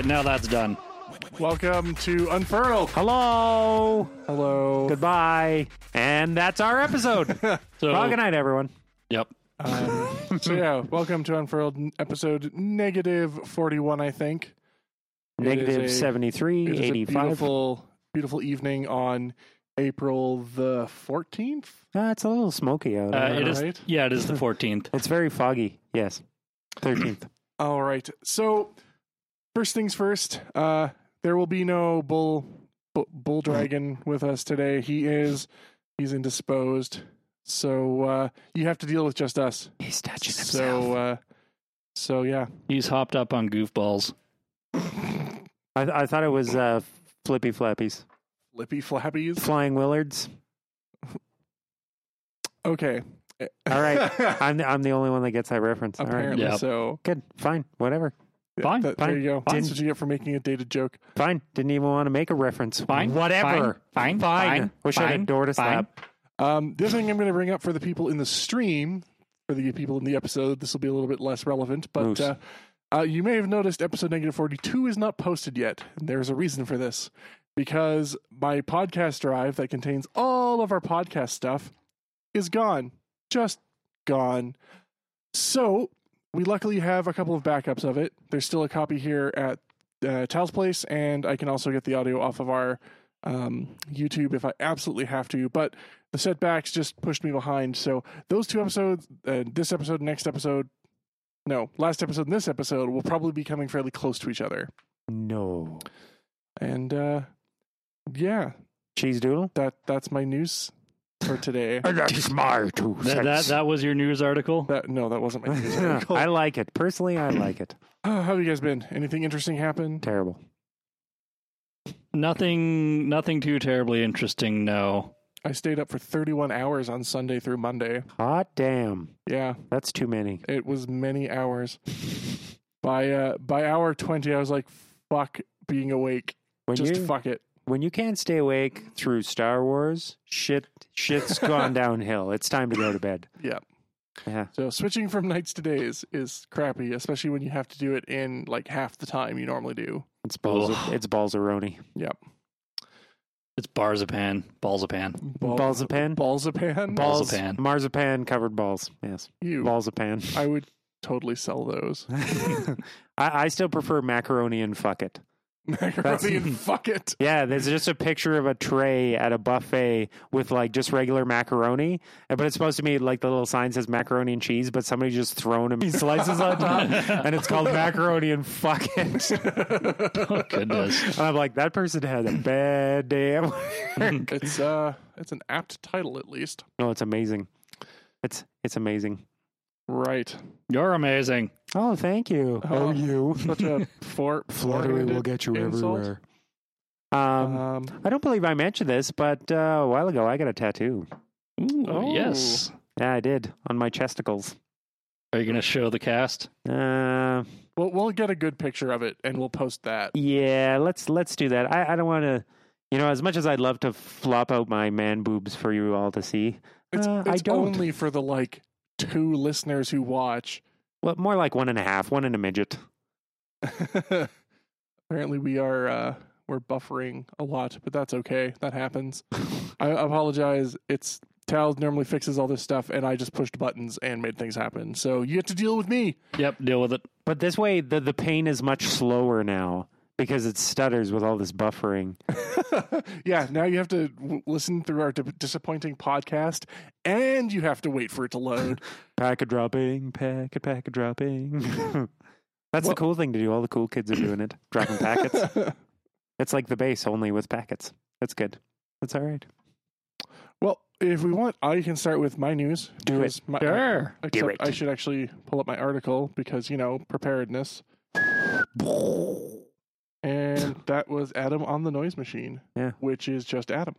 Right, now that's done. Welcome to Unfurled. Hello. Hello. Goodbye. And that's our episode. So, well, good night, everyone. yep. Um, so yeah, welcome to Unfurled episode negative forty-one. I think. Negative a- 73, It is a beautiful, beautiful evening on April the fourteenth. Ah, it's a little smoky out. Uh, there. it is. right? Yeah, it is the 14th. It's very foggy. Yes. 13th. All right. So first things first. Uh, there will be no bull, bull, bull dragon with us today. He is. He's indisposed. So uh, you have to deal with just us. He's touching himself. So, uh, so yeah. He's hopped up on goofballs. I, I thought it was uh, Flippy Flappies. Lippy flappies. Flying Willards. Okay. All right. I'm the, I'm the only one that gets that reference. All right. Apparently Yep. so. Good. Fine. Whatever. Fine, That- fine, There you go. fine. That's what you get for making a dated joke. Fine. Didn't even want to make a reference. Fine, Whatever. fine, fine, Fine. fine, Wish I had a fine, door to fine. slap. Um, the other thing I'm going to bring up for the people in the stream, for the people in the episode, this will be a little bit less relevant, but Moose. uh, uh, you may have noticed episode negative 42 is not posted yet. And there's a reason for this. Because my podcast drive that contains all of our podcast stuff is gone. Just gone. So we luckily have a couple of backups of it. There's still a copy here at uh, Tal's place, and I can also get the audio off of our um, YouTube if I absolutely have to. But the setbacks just pushed me behind. So those two episodes, uh, this episode, next episode, no, last episode and this episode will probably be coming fairly close to each other. No. And uh, yeah, Cheese doodle? that that's my news for today. That's my two That, that that was your news article. that no, that wasn't my news article. I like it. Personally, I like it. How have you guys been? Anything interesting happen? Terrible. Nothing. Nothing too terribly interesting. No. I stayed up for 31 hours on Sunday through Monday. Hot damn. Yeah, That's too many. it was many hours. By uh by hour 20 I was like fuck being awake. When Just you fuck it. When you can't stay awake through Star Wars, shit shit's gone downhill. It's time to go to bed. Yeah. Yeah. So switching from nights to days is crappy, especially when you have to do it in like half the time you normally do. It's balls of, Ugh. it's balls of roni. Yep. It's barzapan. Balzapan. Ball, Balzapan? Balzapan? Balls Balzapan. Marzipan covered balls. Yes. you. Balls of pan. I would totally sell those. I, I still prefer macaroni and fuck it. Macaroni and fuck it. Yeah, there's just a picture of a tray at a buffet with like just regular macaroni, but it's supposed to be like the little sign says macaroni and cheese, but somebody just thrown him slices on top, and it's called macaroni and fuck it. Oh goodness. And I'm like, that person had a bad day. at work. It's uh it's an apt title at least. no, it's amazing. It's it's amazing. Right. You're amazing. Oh, thank you. Oh, you. Such a for Flattery will get you insult. everywhere. Um, Um, I don't believe I mentioned this, but uh, a while ago I got a tattoo. Ooh, Oh. Yes. Yeah, I did on my chesticles. Are you going to show the cast? Uh, we'll we'll get a good picture of it and we'll post that. yeah, let's let's do that. I, I don't want to, you know, as much as I'd love to flop out my man boobs for you all to see. It's, Uh, I don't. only for the like two listeners who watch. Well, more like one and a half, one and a midget. Apparently, we are uh, we're buffering a lot, but that's okay. That happens. I apologize. It's Tal normally fixes all this stuff, and I just pushed buttons and made things happen. So you have to deal with me. Yep. Deal with it. But this way, the the pain is much slower now because it stutters with all this buffering. yeah, now you have to w- listen through our di- disappointing podcast, and you have to wait for it to load. Packet dropping, packet packet dropping. That's Well- the cool thing to do. All the cool kids are doing it, dropping packets. It's like the bass, only with packets. That's good. That's all right. well, if we want, I can start with my news. Do it. because My, Sure. Except it. I should actually pull up my article because you know preparedness. And that was Adam on the noise machine. Yeah. Which is just Adam.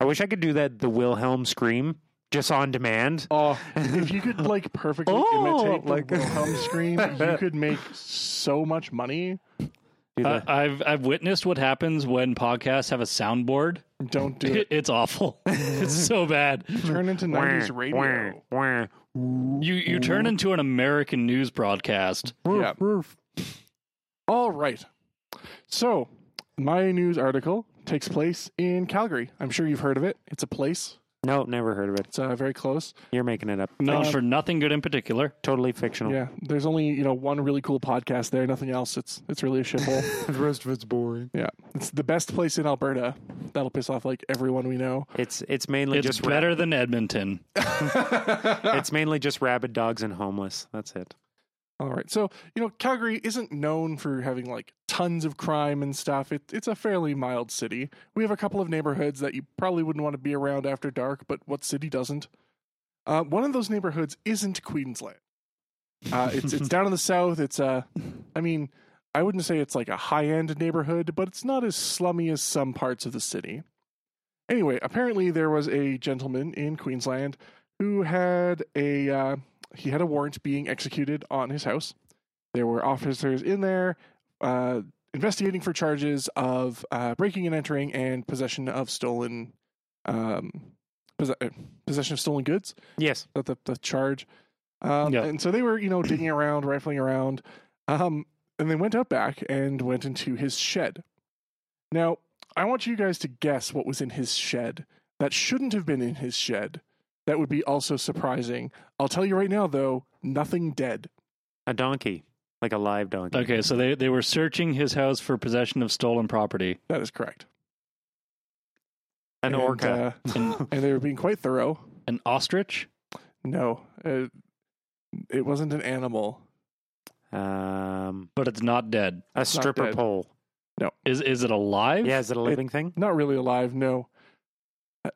I wish I could do that. The Wilhelm scream, just on demand. Oh, if you could like perfectly Oh, imitate the like- Wilhelm scream, you could make so much money. Do the, Uh, I've I've witnessed what happens when podcasts have a soundboard. Don't do it. It's awful. it's so bad. Turn into 90s radio. Wah, wah. You you turn into an American news broadcast. Yeah. All right. So, my news article takes place in Calgary. I'm sure you've heard of it. It's a place. No, never heard of it. It's uh, very close. You're making it up. No, Uh, for nothing good in particular. Totally fictional. Yeah, there's only you know one really cool podcast there. Nothing else. It's it's really a shithole. the rest of it's boring. yeah, it's the best place in Alberta. That'll piss off like everyone we know. It's it's mainly It's just better than Edmonton. it's mainly just rabid dogs and homeless. That's it. All right. So, you know, Calgary isn't known for having like tons of crime and stuff. It, it's a fairly mild city. We have a couple of neighborhoods that you probably wouldn't want to be around after dark, but what city doesn't? Uh, one of those neighborhoods isn't Queensland. Uh, it's it's down in the south. It's uh, I mean, I wouldn't say it's like a high end neighborhood, but it's not as slummy as some parts of the city. Anyway, apparently there was a gentleman in Queensland who had a uh, he had a warrant being executed on his house. There were officers in there uh, investigating for charges of uh, breaking and entering and possession of stolen um, posse- uh, possession of stolen goods. Yes. That the, the charge. Um, Yeah. And so they were, you know, digging around, rifling around, um, and they went out back and went into his shed. Now, I want you guys to guess what was in his shed that shouldn't have been in his shed. That would be also surprising. I'll tell you right now, though, nothing dead. A donkey. Like a live donkey. Okay, so they, they were searching his house for possession of stolen property. That is correct. An And, orca. uh, An, and they were being quite thorough. an ostrich? No, uh, it wasn't an animal. um, But it's not dead. a not stripper dead. pole. No. Is is it alive? Yeah, is it a living thing? Not really alive, no.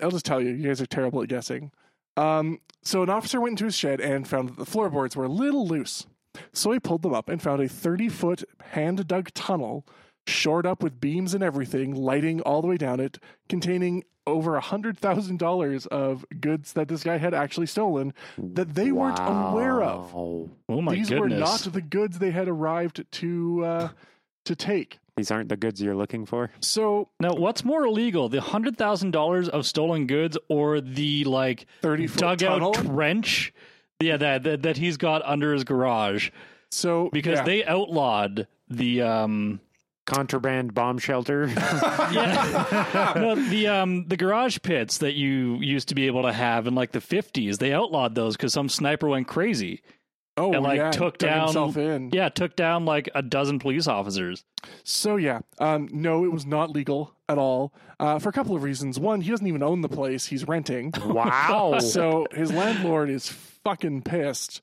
I'll just tell you, you guys are terrible at guessing. Um, so an officer went into his shed and found that the floorboards were a little loose. So he pulled them up and found a 30 foot hand dug tunnel, shored up with beams and everything, lighting all the way down it, containing over a $100,000 of goods that this guy had actually stolen that they weren't aware of. Oh my goodness. These goodness. were not the goods they had arrived to uh, to take. These aren't the goods you're looking for. So Now, what's more illegal, the hundred thousand dollars of stolen goods, or the like 30 foot dugout tunnel. trench? Yeah, that, that that he's got under his garage So because yeah. they outlawed the um Contraband bomb shelter. yeah no the um the garage pits that you used to be able to have in like the fifties. They outlawed those because some sniper went crazy. Oh and, like, yeah, took down- himself in. Yeah, took down like a dozen police officers. So yeah, um, no, it was not legal at all uh, for a couple of reasons. One, he doesn't even own the place; he's renting. wow. so his landlord is fucking pissed.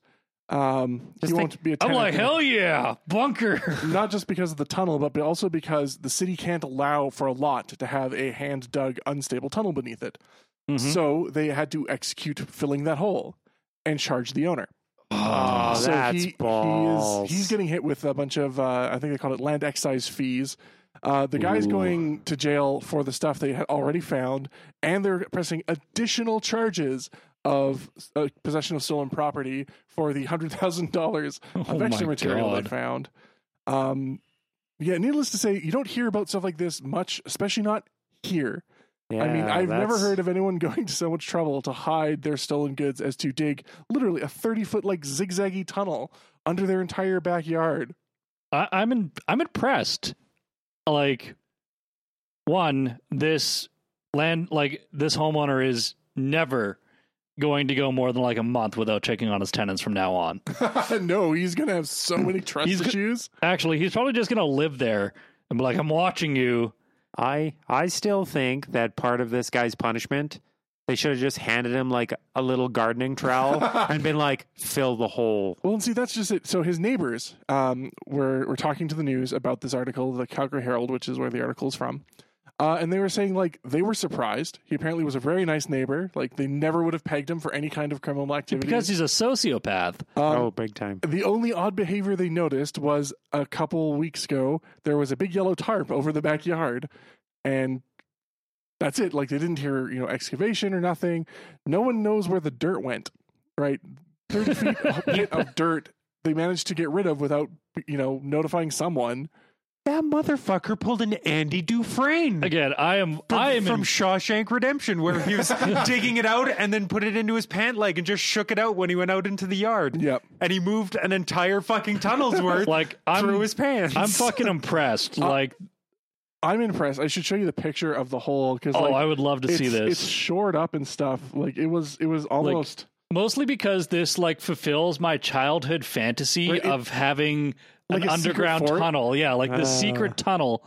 Um, he Just think- won't be a I'm like, hell yeah, bunker. Not just because of the tunnel, but also because the city can't allow for a lot to have a hand dug, unstable tunnel beneath it. Mhm. So they had to execute filling that hole and charge the owner. Oh, so that's he, balls. he is he's getting hit with a bunch of uh, I think they call it land excise fees. Uh, the guy's Ooh. going to jail for the stuff they had already found, and they're pressing additional charges of uh, possession of stolen property for the hundred thousand dollars of Oh extra material they found. Um, yeah, needless to say, you don't hear about stuff like this much, especially not here. I mean, I've never heard of anyone going to so much trouble to hide their stolen goods as to dig literally a 30 foot like zigzaggy tunnel under their entire backyard. I, I'm in, I'm impressed. Like, one, this land, like this homeowner is never going to go more than like a month without checking on his tenants from now on. no, he's going to have so many trust He's issues. Actually, he's probably just going to live there and be like, "I'm watching you." I I still think that part of this guy's punishment, they should have just handed him like a little gardening trowel and been like, fill the hole. Well, and see, that's just it. So his neighbors um, were, were talking to the news about this article, the Calgary Herald, which is where the article is from. Uh, and they were saying, like, they were surprised. He apparently was a very nice neighbor. Like, they never would have pegged him for any kind of criminal activity. Because he's a sociopath. um, oh, big time. The only odd behavior they noticed was a couple weeks ago, there was a big yellow tarp over the backyard, and that's it. Like they didn't hear, you know, excavation or nothing. No one knows where the dirt went, right? 30 feet of- of dirt they managed to get rid of without, you know, notifying someone. That motherfucker pulled an Andy Dufresne. Again, I am From, I am from in, Shawshank Redemption, where he was digging it out and then put it into his pant leg and just shook it out when he went out into the yard. Yep. And he moved an entire fucking tunnel's worth like I'm through his pants. I'm fucking impressed. like I'm impressed. I should show you the picture of the hole because oh, like, I would love to see this. It's shored up and stuff. Like it was. It was almost. Mostly because this like fulfills my childhood fantasy Right, it- of having Like an a underground tunnel. Yeah, like the Uh. secret tunnel.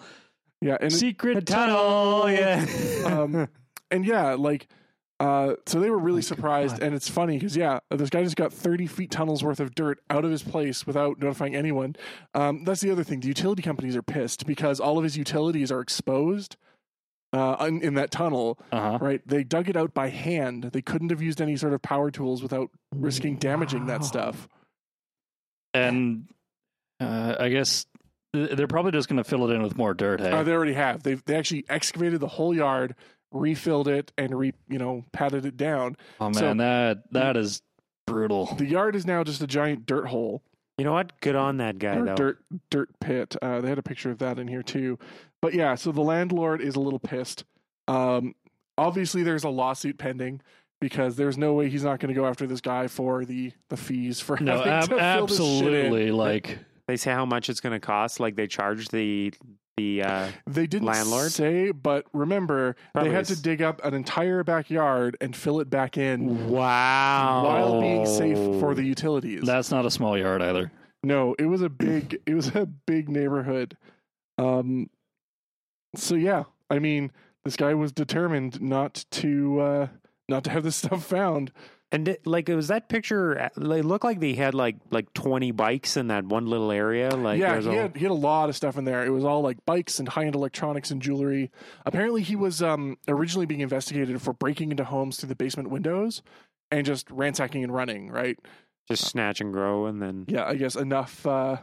yeah, and it- Secret tunnel, yeah. um, and yeah, like, uh, so they were really My surprised, God. and it's funny because yeah, this guy just got thirty feet tunnels worth of dirt out of his place without notifying anyone. Um, that's the other thing. The utility companies are pissed because all of his utilities are exposed uh, in, in that tunnel. Uh-huh. Right? They dug it out by hand. They couldn't have used any sort of power tools without risking damaging that stuff. And uh, I guess they're probably just going to fill it in with more dirt. Hey, Uh, they already have. They they actually excavated the whole yard, refilled it, and re you know patted it down. oh man, so- that that is brutal. The yard is now just a giant dirt hole. You know what? Good on that guy, or though. dirt dirt pit. Uh, they had a picture of that in here too. But yeah, so the landlord is a little pissed. Um, obviously, there's a lawsuit pending because there's no way he's not going to go after this guy for the the fees for No, having ab- to fill this shit in. absolutely. Like They say how much it's going to cost. Like they charge the the. Uh, They didn't Landlord? say, but remember, Probably they had to dig up an entire backyard and fill it back in wow. while being safe for the utilities. that's not a small yard either. No, it was a big it was a big neighborhood. Um so yeah, I mean, this guy was determined not to uh not to have this stuff found. And it, like, it was that picture? uh, It looked like they had like like twenty bikes in that one little area. Like, yeah, he a- had he had a lot of stuff in there. It was all like bikes and high-end electronics and jewelry. Apparently he was um originally being investigated for breaking into homes through the basement windows and just ransacking and running, right? just snatch and grow, and then Yeah, I guess enough uh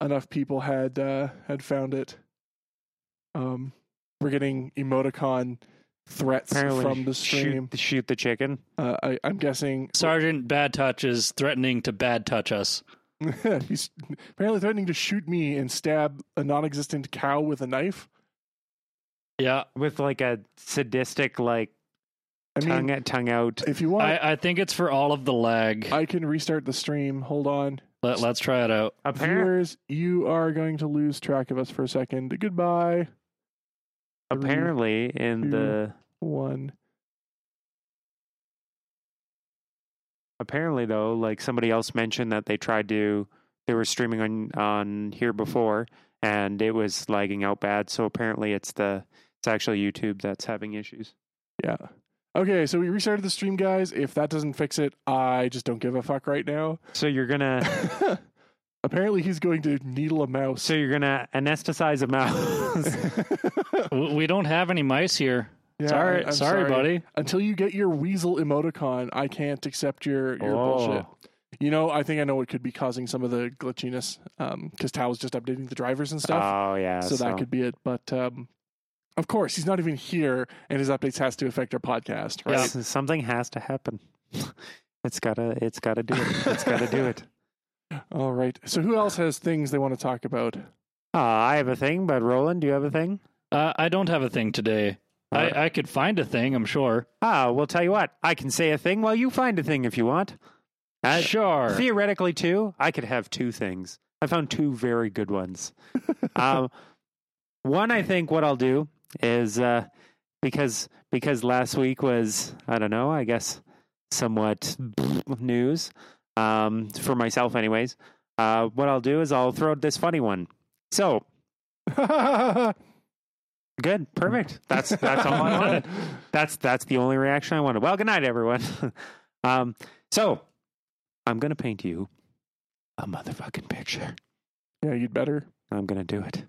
enough people had uh had found it. Um we're getting emoticon threats apparently from the stream. shoot shoot the chicken. Uh, I, I'm guessing Sergeant Bad Touch is threatening to bad touch us. he's apparently threatening to shoot me and stab a non-existent cow with a knife. Yeah, with like a sadistic like I mean, tongue tongue out. if you want, I, I, I think it's for all of the lag. I can restart the stream. Hold on, Let, let's try it out. Apparently, viewers. You are going to lose track of us for a second. Goodbye. Apparently in two. the One. apparently though, like somebody else mentioned that they tried to they were streaming on on here before and it was lagging out bad. So apparently it's the it's actually YouTube that's having issues. Yeah. Okay, so we restarted the stream, guys. If that doesn't fix it, I just don't give a fuck right now. So you're gonna Apparently, he's going to needle a mouse. so you're gonna anesthetize a mouse. W- We don't have any mice here. Yeah, sorry, I'm sorry, buddy. Until you get your weasel emoticon, I can't accept your your Oh. bullshit. You know, I think I know what could be causing some of the glitchiness because Tao was just updating the drivers and stuff, Oh yeah. so, that could be it. But um, of course, he's not even here, and his updates has to affect our podcast, right? S- something has to happen. It's gotta it's gotta do it. It's gotta do it. All right. So, who else has things they want to talk about? Uh, I have a thing, but Roland, do you have a thing? Uh, I don't have a thing today. Alright. I, I could find a thing, I'm sure. Ah, well, tell you what, I can say a thing while you find a thing if you want. Uh, sure. Theoretically, too, I could have two things. I found two very good ones. um, one, I think what I'll do is uh, because because last week was I don't know, I guess somewhat news um, for myself, anyways. Uh, what I'll do is I'll throw this funny one. So good, perfect. That's that's all I wanted. That's that's the only reaction I wanted. Well, good night, everyone. um, so I'm gonna paint you a motherfucking picture. yeah, you'd better. I'm gonna do it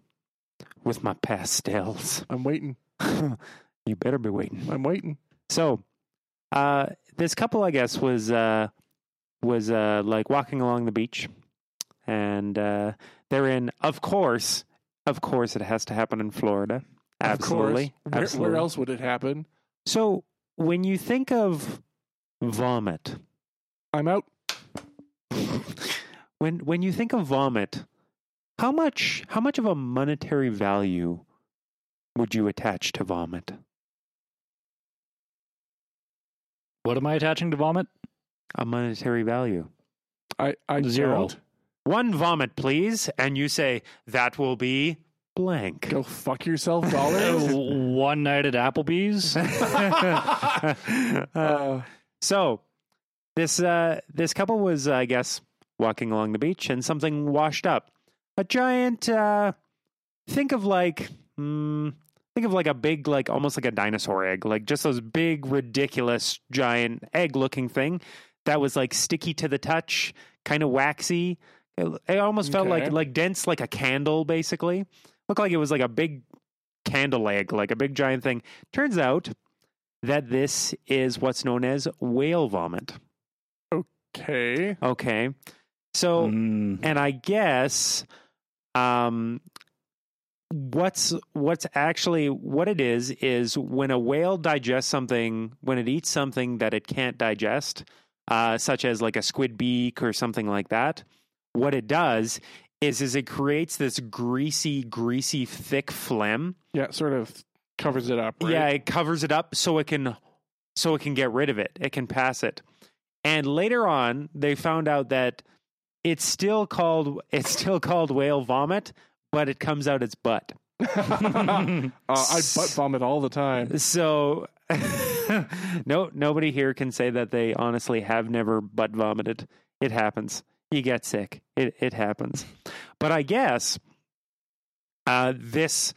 with my pastels. I'm waiting. you better be waiting. I'm waiting. So, uh, this couple, I guess, was uh, was uh, like walking along the beach, and uh, they're in. Of course, of course, it has to happen in Florida. Absolutely. Where, absolutely. where else would it happen? So, when you think of vomit, I'm out. when when you think of vomit, How much how much of a monetary value would you attach to vomit? What am I attaching to vomit? A monetary value. I, I Zero. don't. One vomit, please, and you say that will be blank. Go fuck yourself, dollars. One night at Applebee's. Uh, so this uh, this couple was, I guess, walking along the beach, and something washed up. A giant. Uh, think of like. Mm, think of like a big, like almost like a dinosaur egg, like just those big, ridiculous, giant egg-looking thing that was like sticky to the touch, kind of waxy. It, it almost felt Okay. like like dense, like a candle, basically. Looked like it was like a big candle egg, like a big giant thing. Turns out that this is what's known as whale vomit. okay. Okay. So, Mm. and I guess um what's what's actually what it is is when a whale digests something when it eats something that it can't digest uh such as like a squid beak or something like that what it does is is it creates this greasy greasy thick phlegm Yeah, sort of covers it up. Right? yeah, it covers it up so it can so it can get rid of it. It can pass it. And later on, they found out that it's still called it's still called whale vomit, but it comes out its butt. uh, I butt vomit all the time. So no nobody here can say that they honestly have never butt vomited. It happens. You get sick. It it happens. But I guess uh, this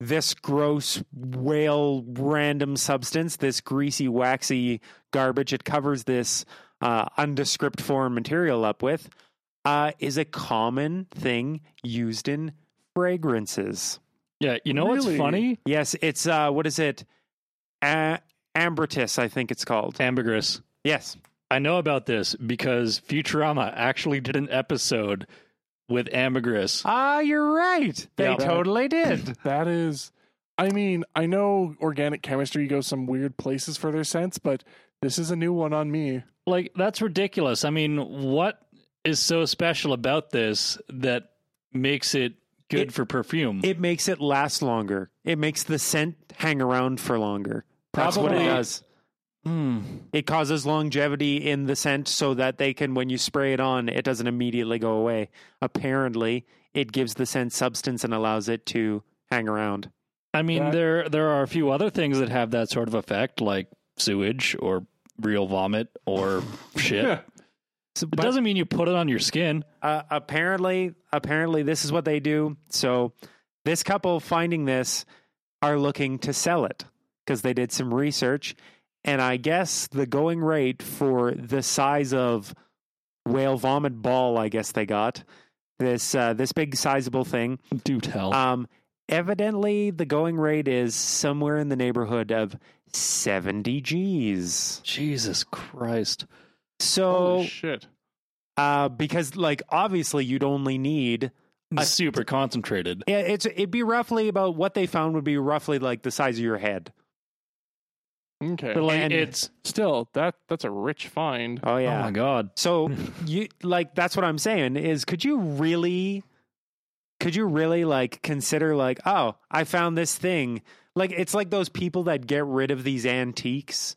this gross whale random substance, this greasy waxy garbage it covers this uh, undescript form material up with, uh, is a common thing used in fragrances. yeah, you know what's funny? Yes, it's uh, what is it? A- Ambertis, I think it's called. Ambergris. Yes. I know about this because Futurama actually did an episode with ambergris. Ah, you're right. They Yeah. totally did. That is, I mean, I know organic chemistry goes some weird places for their scents, but this is a new one on me. Like that's ridiculous. I mean, what is so special about this that makes it good It- for perfume? it makes it last longer. It makes the scent hang around for longer. That's what it does. Hmm. It causes longevity in the scent so that they can, when you spray it on, it doesn't immediately go away. Apparently, it gives the scent substance and allows it to hang around. I mean, That- there there are a few other things that have that sort of effect, like sewage or real vomit or shit. So, It doesn't mean you put it on your skin. uh, apparently, apparently, this is what they do. So, this couple finding this are looking to sell it because they did some research, and I guess the going rate for the size of whale vomit ball, I guess they got this uh, this big sizable thing. Do tell. Um, evidently, the going rate is somewhere in the neighborhood of seventy G's. Jesus Christ. So, Holy shit. uh, because like obviously, you'd only need a, super concentrated. Yeah, it's it'd be roughly about what they found would be roughly like the size of your head. Okay. But like And- it's Still, that that's a rich find. Oh oh yeah. my god. so you like that's what I'm saying is could you really could you really like consider like oh I found this thing like it's like those people that get rid of these antiques.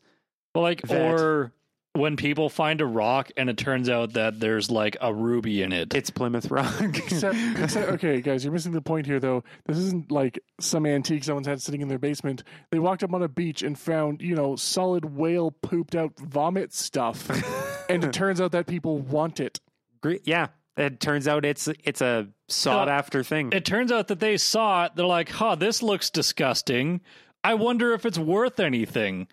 Well, like That- or when people find a rock and it turns out that there's like a ruby in it. It's Plymouth Rock. Except, except, okay, guys, you're missing the point here, though. This isn't like some antique someone's had sitting in their basement. They walked up on a beach and found, you know, solid whale pooped out vomit stuff, and it turns out that people want it. Gre- yeah, it turns out it's it's a sought after thing. it turns out that they saw it. They're like, huh, this looks disgusting. I wonder if it's worth anything.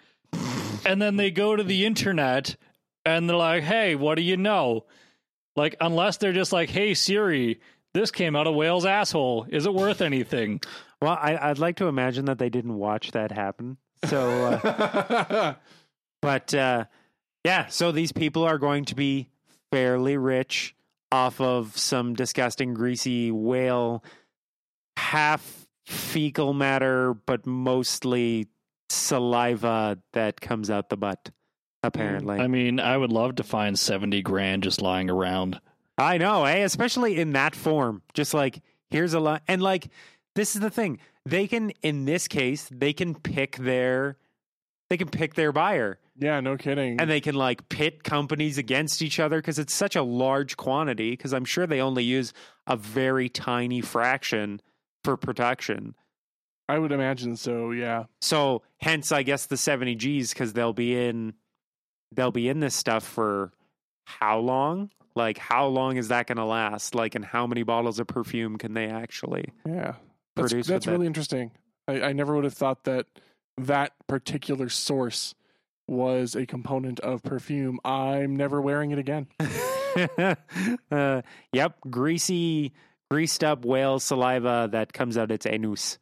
And then they go to the internet and they're like, hey, what do you know? Like, unless they're just like, hey, Siri, this came out of whale's asshole. Is it worth anything? well, I, I'd like to imagine that they didn't watch that happen. So. Uh, But uh, yeah, so these people are going to be fairly rich off of some disgusting, greasy whale, half fecal matter, but mostly saliva that comes out the butt, apparently. I mean, I would love to find 70 grand just lying around. I know, eh? Especially in that form. Just like here's a lot, and like this is the thing. They can, in this case, they can pick their, they can pick their buyer, Yeah, no kidding. and they can like pit companies against each other because it's such a large quantity. Because I'm sure they only use a very tiny fraction for protection. I would imagine so. Yeah. So hence, I guess the 70 Gs because they'll be in, they'll be in this stuff for how long? Like how long is that going to last? Like, and how many bottles of perfume can they actually Yeah. That's, produce? that's really interesting. I, I never would have thought that that particular source was a component of perfume. I'm never wearing it again. uh, yep, greasy, greased up whale saliva that comes out its anus.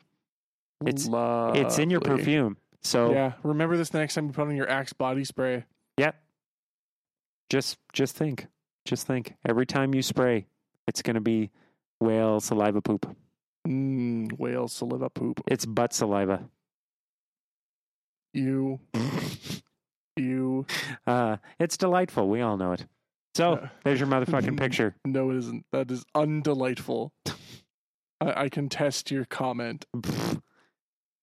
It's- It's in your perfume. So Yeah. Remember this the next time you put on your Axe body spray. Yep. Just just think. Just think. Every time you spray, it's going to be whale saliva poop. Mmm, whale saliva poop. It's butt saliva. You, you. Uh, it's delightful. We all know it. So there's your motherfucking picture. No, it isn't. That is undelightful. I, I contest your comment.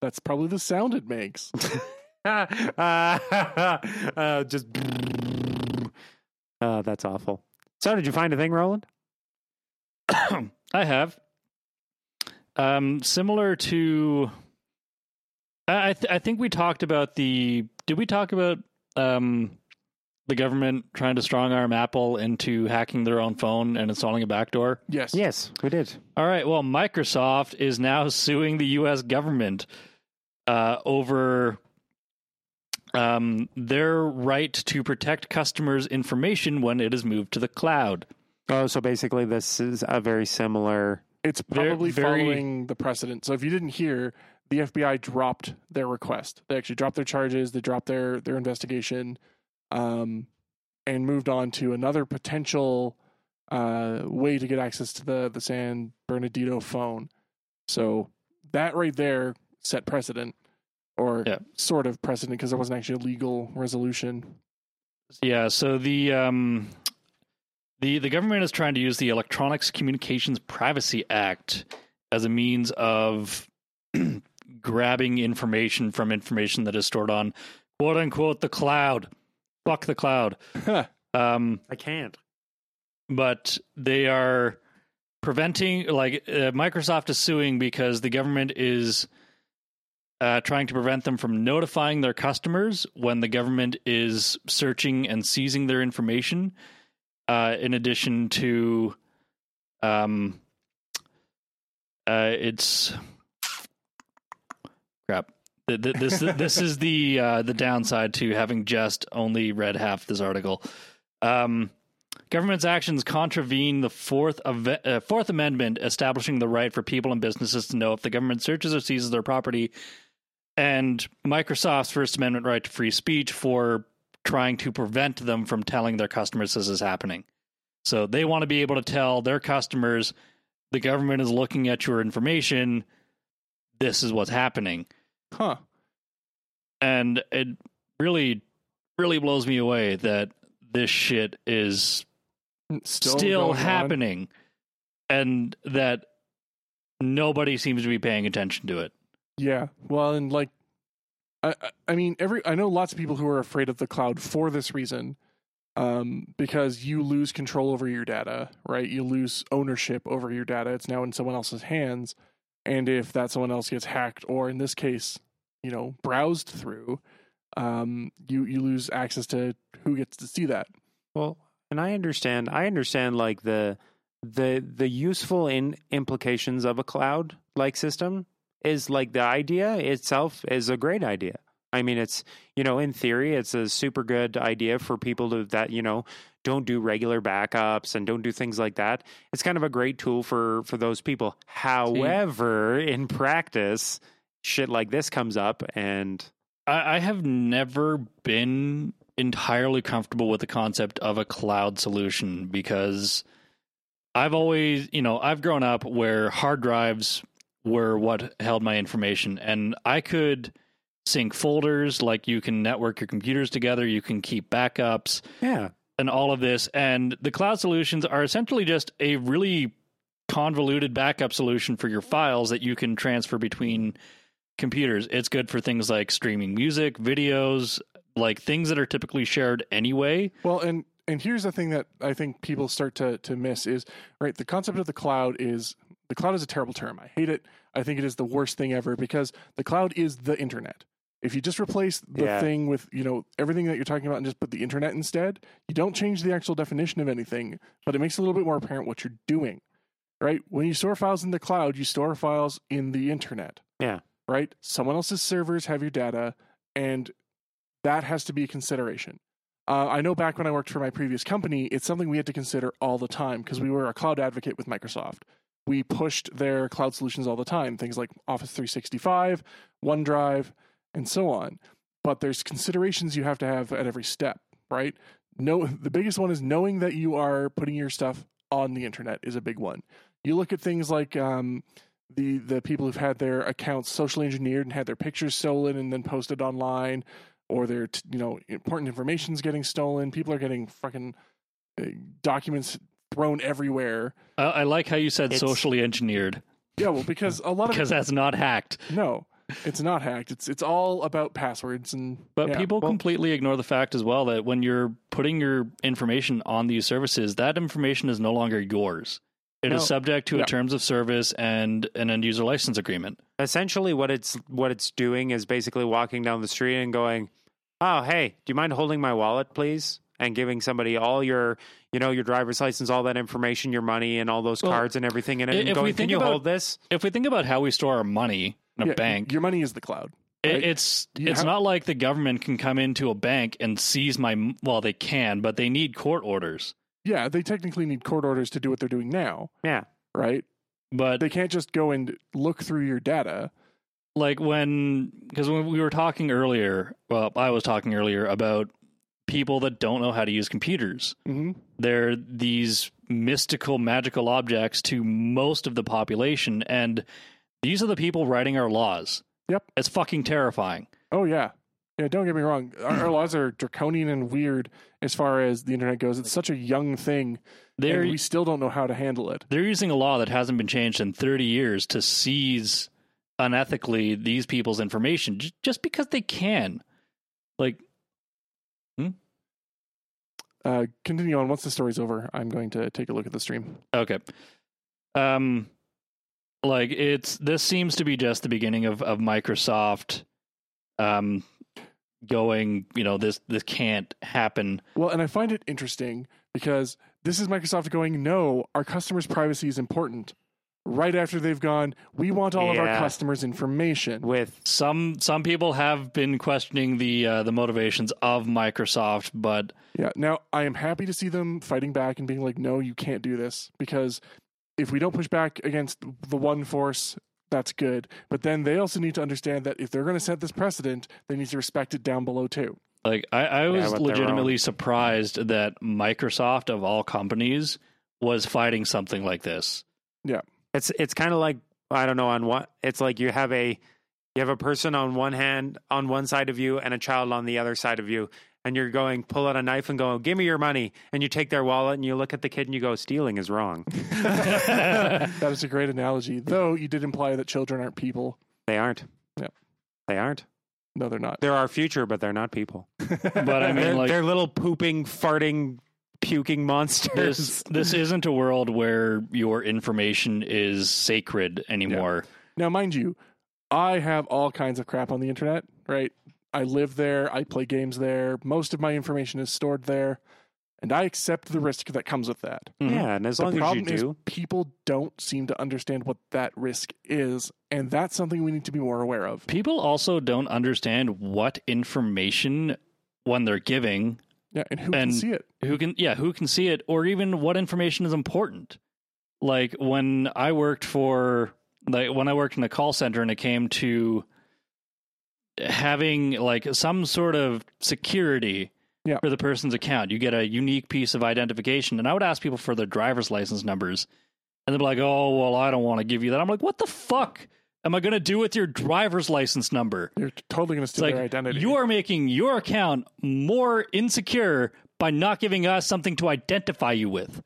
That's probably the sound it makes. uh, just. Uh, that's awful. So, did you find a thing, Roland? I have. Um, similar to, I I, th- I think we talked about the. Did we talk about um, the government trying to strong arm Apple into hacking their own phone and installing a backdoor? Yes. Yes, we did. All right. Well, Microsoft is now suing the U.S. government uh, over um, their right to protect customers' information when it is moved to the cloud. Oh, so basically, this is a very similar. It's probably very- following the precedent. So if you didn't hear, the FBI dropped their request. They actually dropped their charges. They dropped their their investigation, um, and moved on to another potential uh, way to get access to the the San Bernardino phone. So that right there set precedent, or Yeah. sort of precedent, because there wasn't actually a legal resolution. Yeah, so the um the the government is trying to use the Electronics Communications Privacy Act as a means of grabbing information from information that is stored on quote unquote the cloud. Fuck the cloud. Um I can't. but they are preventing like uh, Microsoft is suing because the government is uh, trying to prevent them from notifying their customers when the government is searching and seizing their information. Uh, in addition to, um, uh, it's crap. Th- th- This this is the uh, the downside to having just only read half this article. Um, Government's actions contravene the Fourth, uh, Fourth Amendment, establishing the right for people and businesses to know if the government searches or seizes their property, and Microsoft's First Amendment right to free speech for trying to prevent them from telling their customers this is happening. So they want to be able to tell their customers the government is looking at your information. This is what's happening Huh. and it really really blows me away that this shit is Still, still, going on. happening and that nobody seems to be paying attention to it Yeah. Well, and like, I, I- mean, every I know lots of people who are afraid of the cloud for this reason, um, because you lose control over your data, right? You lose ownership over your data. It's now in someone else's hands, and if that someone else gets hacked, or in this case, you know, browsed through, um, you you lose access to who gets to see that. Well, and I understand. I understand like the the the useful in implications of a cloud like system is like the idea itself is a great idea. I mean, it's you know, in theory, it's a super good idea for people to that you know don't do regular backups and don't do things like that. It's kind of a great tool for for those people. However, in practice, shit like this comes up, and I, I have never been entirely comfortable with the concept of a cloud solution because I've always, you know, I've grown up where hard drives were what held my information, and I could sync folders like you can network your computers together, you can keep backups. yeah, and all of this. And the cloud solutions are essentially just a really convoluted backup solution for your files that you can transfer between computers. It's good for things like streaming music, videos, like things that are typically shared anyway. Well, and and here's the thing that I think people start to to miss is right. The concept of the cloud is the cloud is a terrible term. I hate it. I think it is the worst thing ever because the cloud is the internet. If you just replace the Yeah. thing with you know everything that you're talking about and just put the internet instead, you don't change the actual definition of anything, but it makes it a little bit more apparent what you're doing. Right? When you store files in the cloud, you store files in the internet. Yeah. Right? Someone else's servers have your data, and that has to be a consideration. Uh, I know back when I worked for my previous company, it's something we had to consider all the time because we were a cloud advocate with Microsoft. We pushed their cloud solutions all the time, things like Office 365, OneDrive, and so on. But there's considerations you have to have at every step, right? No, the biggest one is knowing that you are putting your stuff on the internet is a big one. You look at things like um, the the people who've had their accounts socially engineered and had their pictures stolen and then posted online, or their you know important information's getting stolen. People are getting fucking uh, documents thrown everywhere. I, I like how you said It's- socially engineered Yeah, well, because a lot of because it, that's not hacked. no, it's not hacked. It's it's all about passwords and But yeah. people well- completely ignore the fact as well that when you're putting your information on these services, that information is no longer yours. It is No. subject to Yeah. a terms of service and an end user license agreement. essentially what it's what it's doing is basically walking down the street and going oh hey do you mind holding my wallet please and giving somebody all your you know your driver's license all that information your money and all those Well, cards and everything in it and if we going can think you about- hold this If we think about how we store our money in a Yeah, bank, Your money is the cloud. it, right? it's You it's have- not like the government can come into a bank and seize my well they can, but they need court orders. Yeah, they technically need court orders to do what they're doing now, yeah right? But They can't just go and look through your data. like when because when we were talking earlier, well, I was talking earlier about people that don't know how to use computers. hmm They're these mystical, magical objects to most of the population, and these are the people writing our laws. Yep. It's fucking terrifying. Oh yeah, yeah. Don't get me wrong. Our, our laws are draconian and weird as far as the internet goes. It's such a young thing, and we still don't know how to handle it. they're using a law that hasn't been changed in 30 years to seize unethically these people's information j- just because they can. Like Uh, continue on. Once the story's over, I'm going to take a look at the stream. Okay. Um like it's this seems to be just the beginning of of Microsoft um going, you know, this this can't happen. Well, and I find it interesting because this is Microsoft going, no, our customers' privacy is important. Right after they've gone, we want all of our customers' information. with Some some people have been questioning the uh, the motivations of Microsoft, but Yeah. Now, I am happy to see them fighting back and being like, no, you can't do this. Because if we don't push back against the one force, that's good. But then they also need to understand that if they're going to set this precedent, they need to respect it down below too. like I, I was with their legitimately surprised that Microsoft of all companies was fighting something like this. It's it's kind of like I don't know on what it's like you have a you have a person on one hand on one side of you and a child on the other side of you and you're going pull out a knife and go give me your money and you take their wallet and you look at the kid and you go stealing is wrong That is a great analogy. Though you did imply that children aren't people. they aren't Yeah. they aren't No, they're not. they're our future but they're not people But I mean they're, like they're little pooping farting puking monsters this this isn't a world where your information is sacred anymore. Now, mind you, I have all kinds of crap on the internet, right? I live there, I play games there, most of my information is stored there, and I accept the risk that comes with that. Mhm. yeah and as The long as you problem is do people don't seem to understand what that risk is, and that's something we need to be more aware of. People also don't understand what information when they're giving, Yeah, and who And- can see it? who can yeah, who can see it or even what information is important. Like when I worked for like when I worked in a call center and it came to having like some sort of security Yeah. for the person's account. You get a unique piece of identification. And I would ask people for their driver's license numbers. And they'd be like, oh, well, I don't want to give you that. I'm like, what the fuck am I going to do with your driver's license number? You're totally going to steal like, their identity. you are making your account more insecure by not giving us something to identify you with.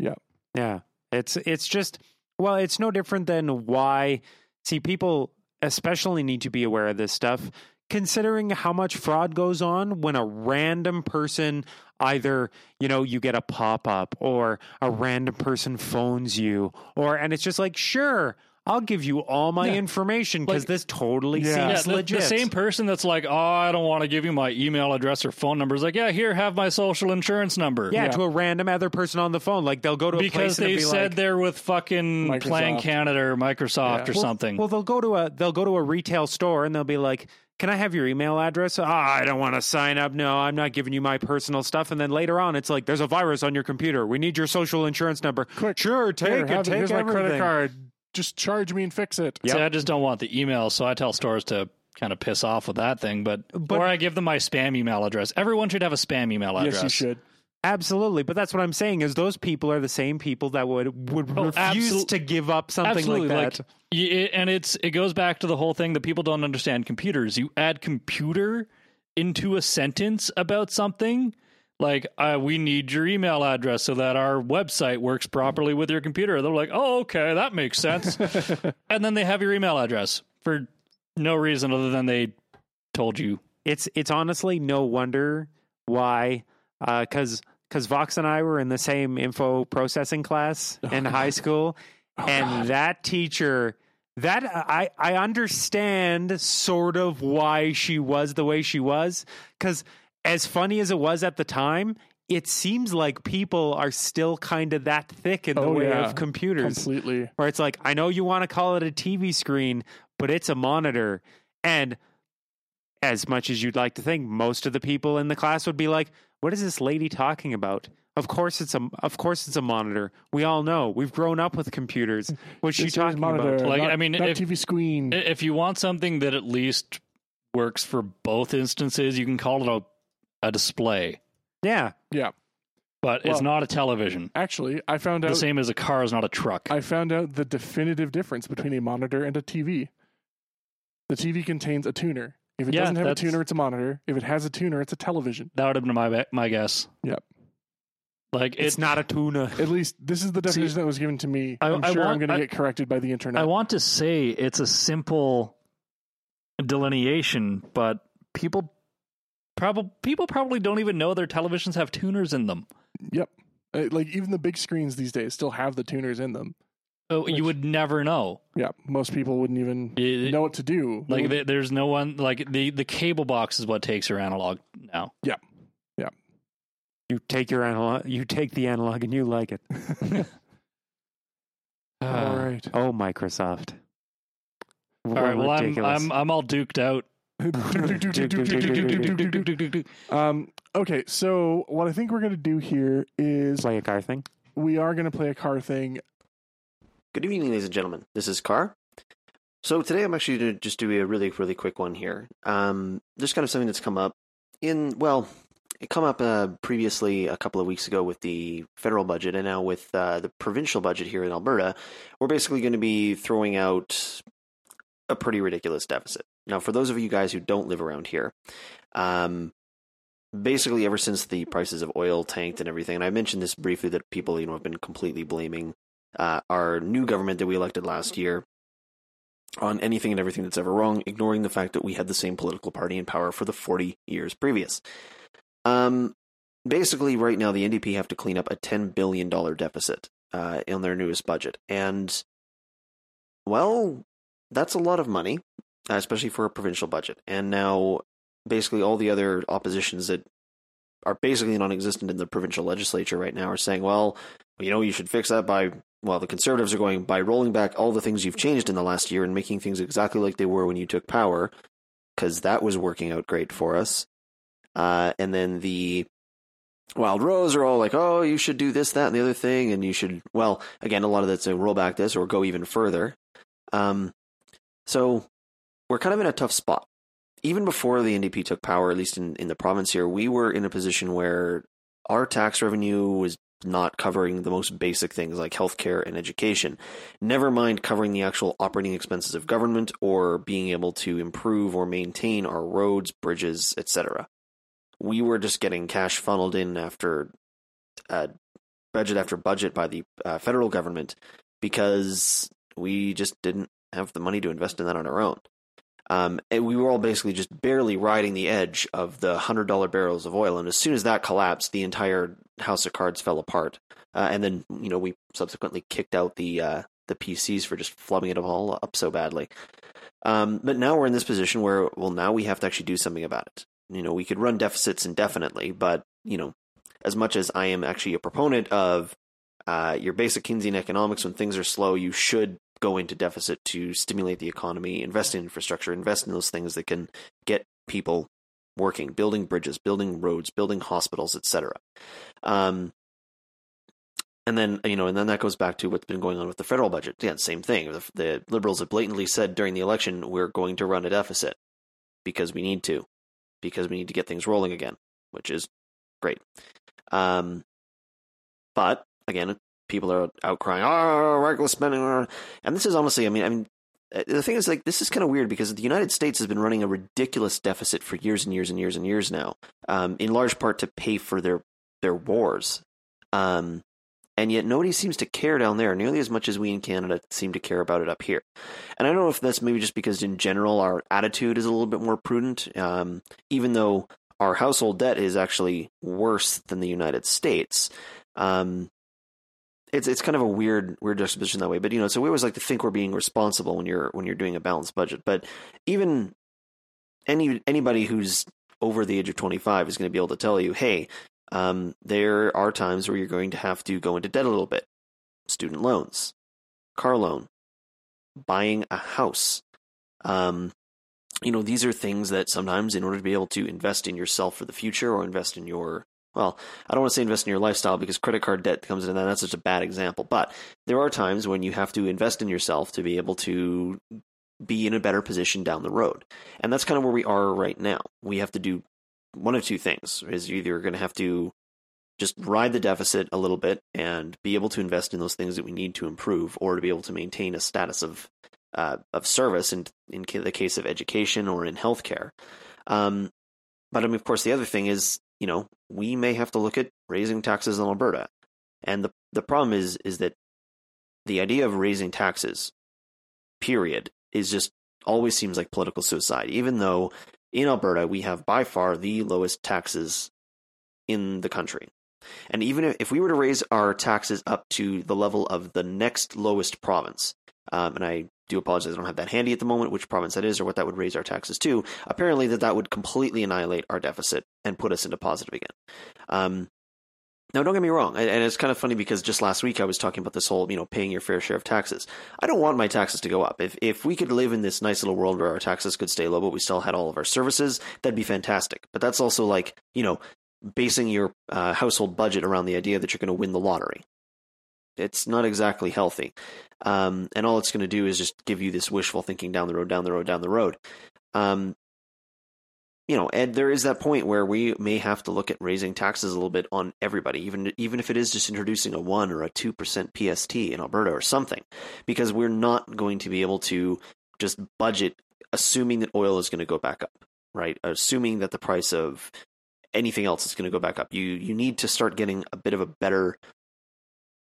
Yeah. Yeah. It's it's just well, it's no different than why see people especially need to be aware of this stuff considering how much fraud goes on when a random person either, you know, you get a pop-up or a random person phones you or and it's just like, "Sure, I'll give you all my Yeah. information because Like- this totally Yeah. Yeah, seems the, legit." the same person that's like, oh, I don't want to give you my email address or phone number is like, yeah, here, have my social insurance number. yeah, Yeah. to a random other person on the phone. Like they'll go to a because place and they it'll be said like, they're with fucking Microsoft. Plan Canada or Microsoft Yeah. or something. Well, they'll go to a they'll go to a retail store and they'll be like, "Can I have your email address?" Ah, I don't want to sign up. No, I'm not giving you my personal stuff. And then later on, it's like, "There's a virus on your computer. We need your social insurance number." Quick. sure, take Here, it. have take here's everything. my credit card. Just charge me and fix it. Yep. See, I just don't want the email, so I tell stores to kind of piss off with that thing. But, But- or I give them my spam email address. Everyone should have a spam email address. Yes, you should. Absolutely, but that's what I'm saying is those people are the same people that would would Oh, refuse absol- to give up something Absolutely, like that. y- it- and it's it goes back to the whole thing that people don't understand computers. You add computer into a sentence about something. Like, uh, we need your email address so that our website works properly with your computer. They're like, oh, okay, that makes sense. and then they have your email address for no reason other than they told you. it's it's honestly no wonder why because because Vox and I were in the same info processing class in high school, and that teacher that I I understand sort of why she was the way she was because as funny as it was at the time. It seems like people are still kind of that thick in the Oh, way yeah. of computers Completely. where it's like, I know you want to call it a TV screen, but it's a monitor. And as much as you'd like to think, most of the people in the class would be like, "What is this lady talking about?" Of course, it's a of course it's a monitor. We all know we've grown up with computers. What's she This talking monitor, about? Like, not- I mean, not if- TV screen. If you want something that at least works for both instances, you can call it a, a display, Yeah, yeah. but Well- it's not a television. Actually, I found out The out. same as a car is not a truck. I found out the definitive difference between a monitor and a TV. The TV contains a tuner. If it Yeah, doesn't have a that's- tuner, it's a monitor. If it has a tuner, it's a television. That would have been my my guess. Yep. Like it's it's not a tuna. At least this is the definition that was given to me. I- I'm I sure I'm want- going to I- get corrected by the internet. I want to say it's a simple delineation, but people probably people probably don't even know their televisions have tuners in them. yep. Uh, Like even the big screens these days still have the tuners in them. Oh, Which- you would never know. Yeah, most people wouldn't even It- know what to do. Like would- there's no one like the the cable box is what takes your analog now. Yeah. Yeah. You take your analog. You take the analog, and you like it. all right. Oh, Microsoft. All right, well I'm I'm I'm all duked out. Um, okay, so what I think we're going to do here is play a car thing. we are going to play a car thing. Good evening, ladies and gentlemen. This is Car. So today I'm actually going to just do a really, really quick one here. Um, just kind of something that's come up in, well, it come up uh, previously a couple of weeks ago with the federal budget, and now with uh, the provincial budget here in Alberta, we're basically going to be throwing out a pretty ridiculous deficit. Now, for those of you guys who don't live around here, um, basically ever since the prices of oil tanked and everything, and I mentioned this briefly that people, you know, have been completely blaming uh, our new government that we elected last year on anything and everything that's ever wrong, ignoring the fact that we had the same political party in power for the 40 years previous. Um, basically, right now, the NDP have to clean up a $10 billion deficit uh, in their newest budget. And, well, that's a lot of money, especially for a provincial budget. And now, basically, all the other oppositions that are basically non existent in the provincial legislature right now are saying, well, you know, you should fix that by well, the conservatives are going by rolling back all the things you've changed in the last year and making things exactly like they were when you took power, because that was working out great for us. Uh, and then the Wild Rose are all like, oh, you should do this, that, and the other thing, and you should, well, again, a lot of that's a roll back this or go even further. Um, so we're kind of in a tough spot. Even before the NDP took power, at least in, in the province here, we were in a position where our tax revenue was not covering the most basic things like healthcare and education. Never mind covering the actual operating expenses of government or being able to improve or maintain our roads, bridges, etc. we were just getting cash funneled in after uh, budget after budget by the uh, federal government because we just didn't have the money to invest in that on our own. Um, and we were all basically just barely riding the edge of the hundred dollar barrels of oil, and as soon as that collapsed, the entire house of cards fell apart. Uh, and then you know we subsequently kicked out the uh, the PCs for just flubbing it all up so badly. Um, but now we're in this position where well now we have to actually do something about it. You know we could run deficits indefinitely, but you know as much as I am actually a proponent of uh, your basic Keynesian economics, when things are slow, you should go into deficit to stimulate the economy, invest in infrastructure, invest in those things that can get people working, building bridges, building roads, building hospitals, etc. Um, and then you know, and then that goes back to what's been going on with the federal budget. Yeah, same thing. The, the liberals have blatantly said during the election, we're going to run a deficit because we need to, because we need to get things rolling again, which is great. Um, but again, people are out crying, "Oh, reckless spending," and this is honestly, I mean, I mean, uh, the thing is, like, this is kind of weird because the United States has been running a ridiculous deficit for years and years and years and years now, um, in large part to pay for their their wars. Um, and yet nobody seems to care down there nearly as much as we in Canada seem to care about it up here. And I don't know if that's maybe just because in general our attitude is a little bit more prudent, um, even though our household debt is actually worse than the United States. Um, it's it's kind of a weird weird juxtaposition that way. But you know, so we always like to think we're being responsible when you're when you're doing a balanced budget. But even any anybody who's over the age of 25 is going to be able to tell you, hey, um, there are times where you're going to have to go into debt a little bit. Student loans, car loan, buying a house. Um, you know, these are things that sometimes, in order to be able to invest in yourself for the future or invest in your well, I don't want to say invest in your lifestyle because credit card debt comes into that. That's such a bad example. But there are times when you have to invest in yourself to be able to be in a better position down the road. And that's kind of where we are right now. We have to do one of two things is you're either going to have to just ride the deficit a little bit and be able to invest in those things that we need to improve or to be able to maintain a status of uh, of service in in the case of education or in healthcare. Um, but I mean, of course, the other thing is, you know, we may have to look at raising taxes in Alberta, and the the problem is is that the idea of raising taxes, period, is just always seems like political suicide. Even though in Alberta we have by far the lowest taxes in the country. And even if, if we were to raise our taxes up to the level of the next lowest province, um, and I do apologize, I don't have that handy at the moment, which province that is or what that would raise our taxes to. Apparently, that that would completely annihilate our deficit and put us into positive again. Um, now, don't get me wrong, and it's kind of funny because just last week I was talking about this whole, you know, paying your fair share of taxes. I don't want my taxes to go up. If if we could live in this nice little world where our taxes could stay low, but we still had all of our services, that'd be fantastic. But that's also like, you know, basing your uh, household budget around the idea that you're going to win the lottery. It's not exactly healthy. Um, and all it's going to do is just give you this wishful thinking down the road, down the road, down the road. Um, you know, and there is that point where we may have to look at raising taxes a little bit on everybody, even even if it is just introducing a one or a two percent PST in Alberta or something, because we're not going to be able to just budget assuming that oil is going to go back up, right? Assuming that the price of anything else is going to go back up. You you need to start getting a bit of a better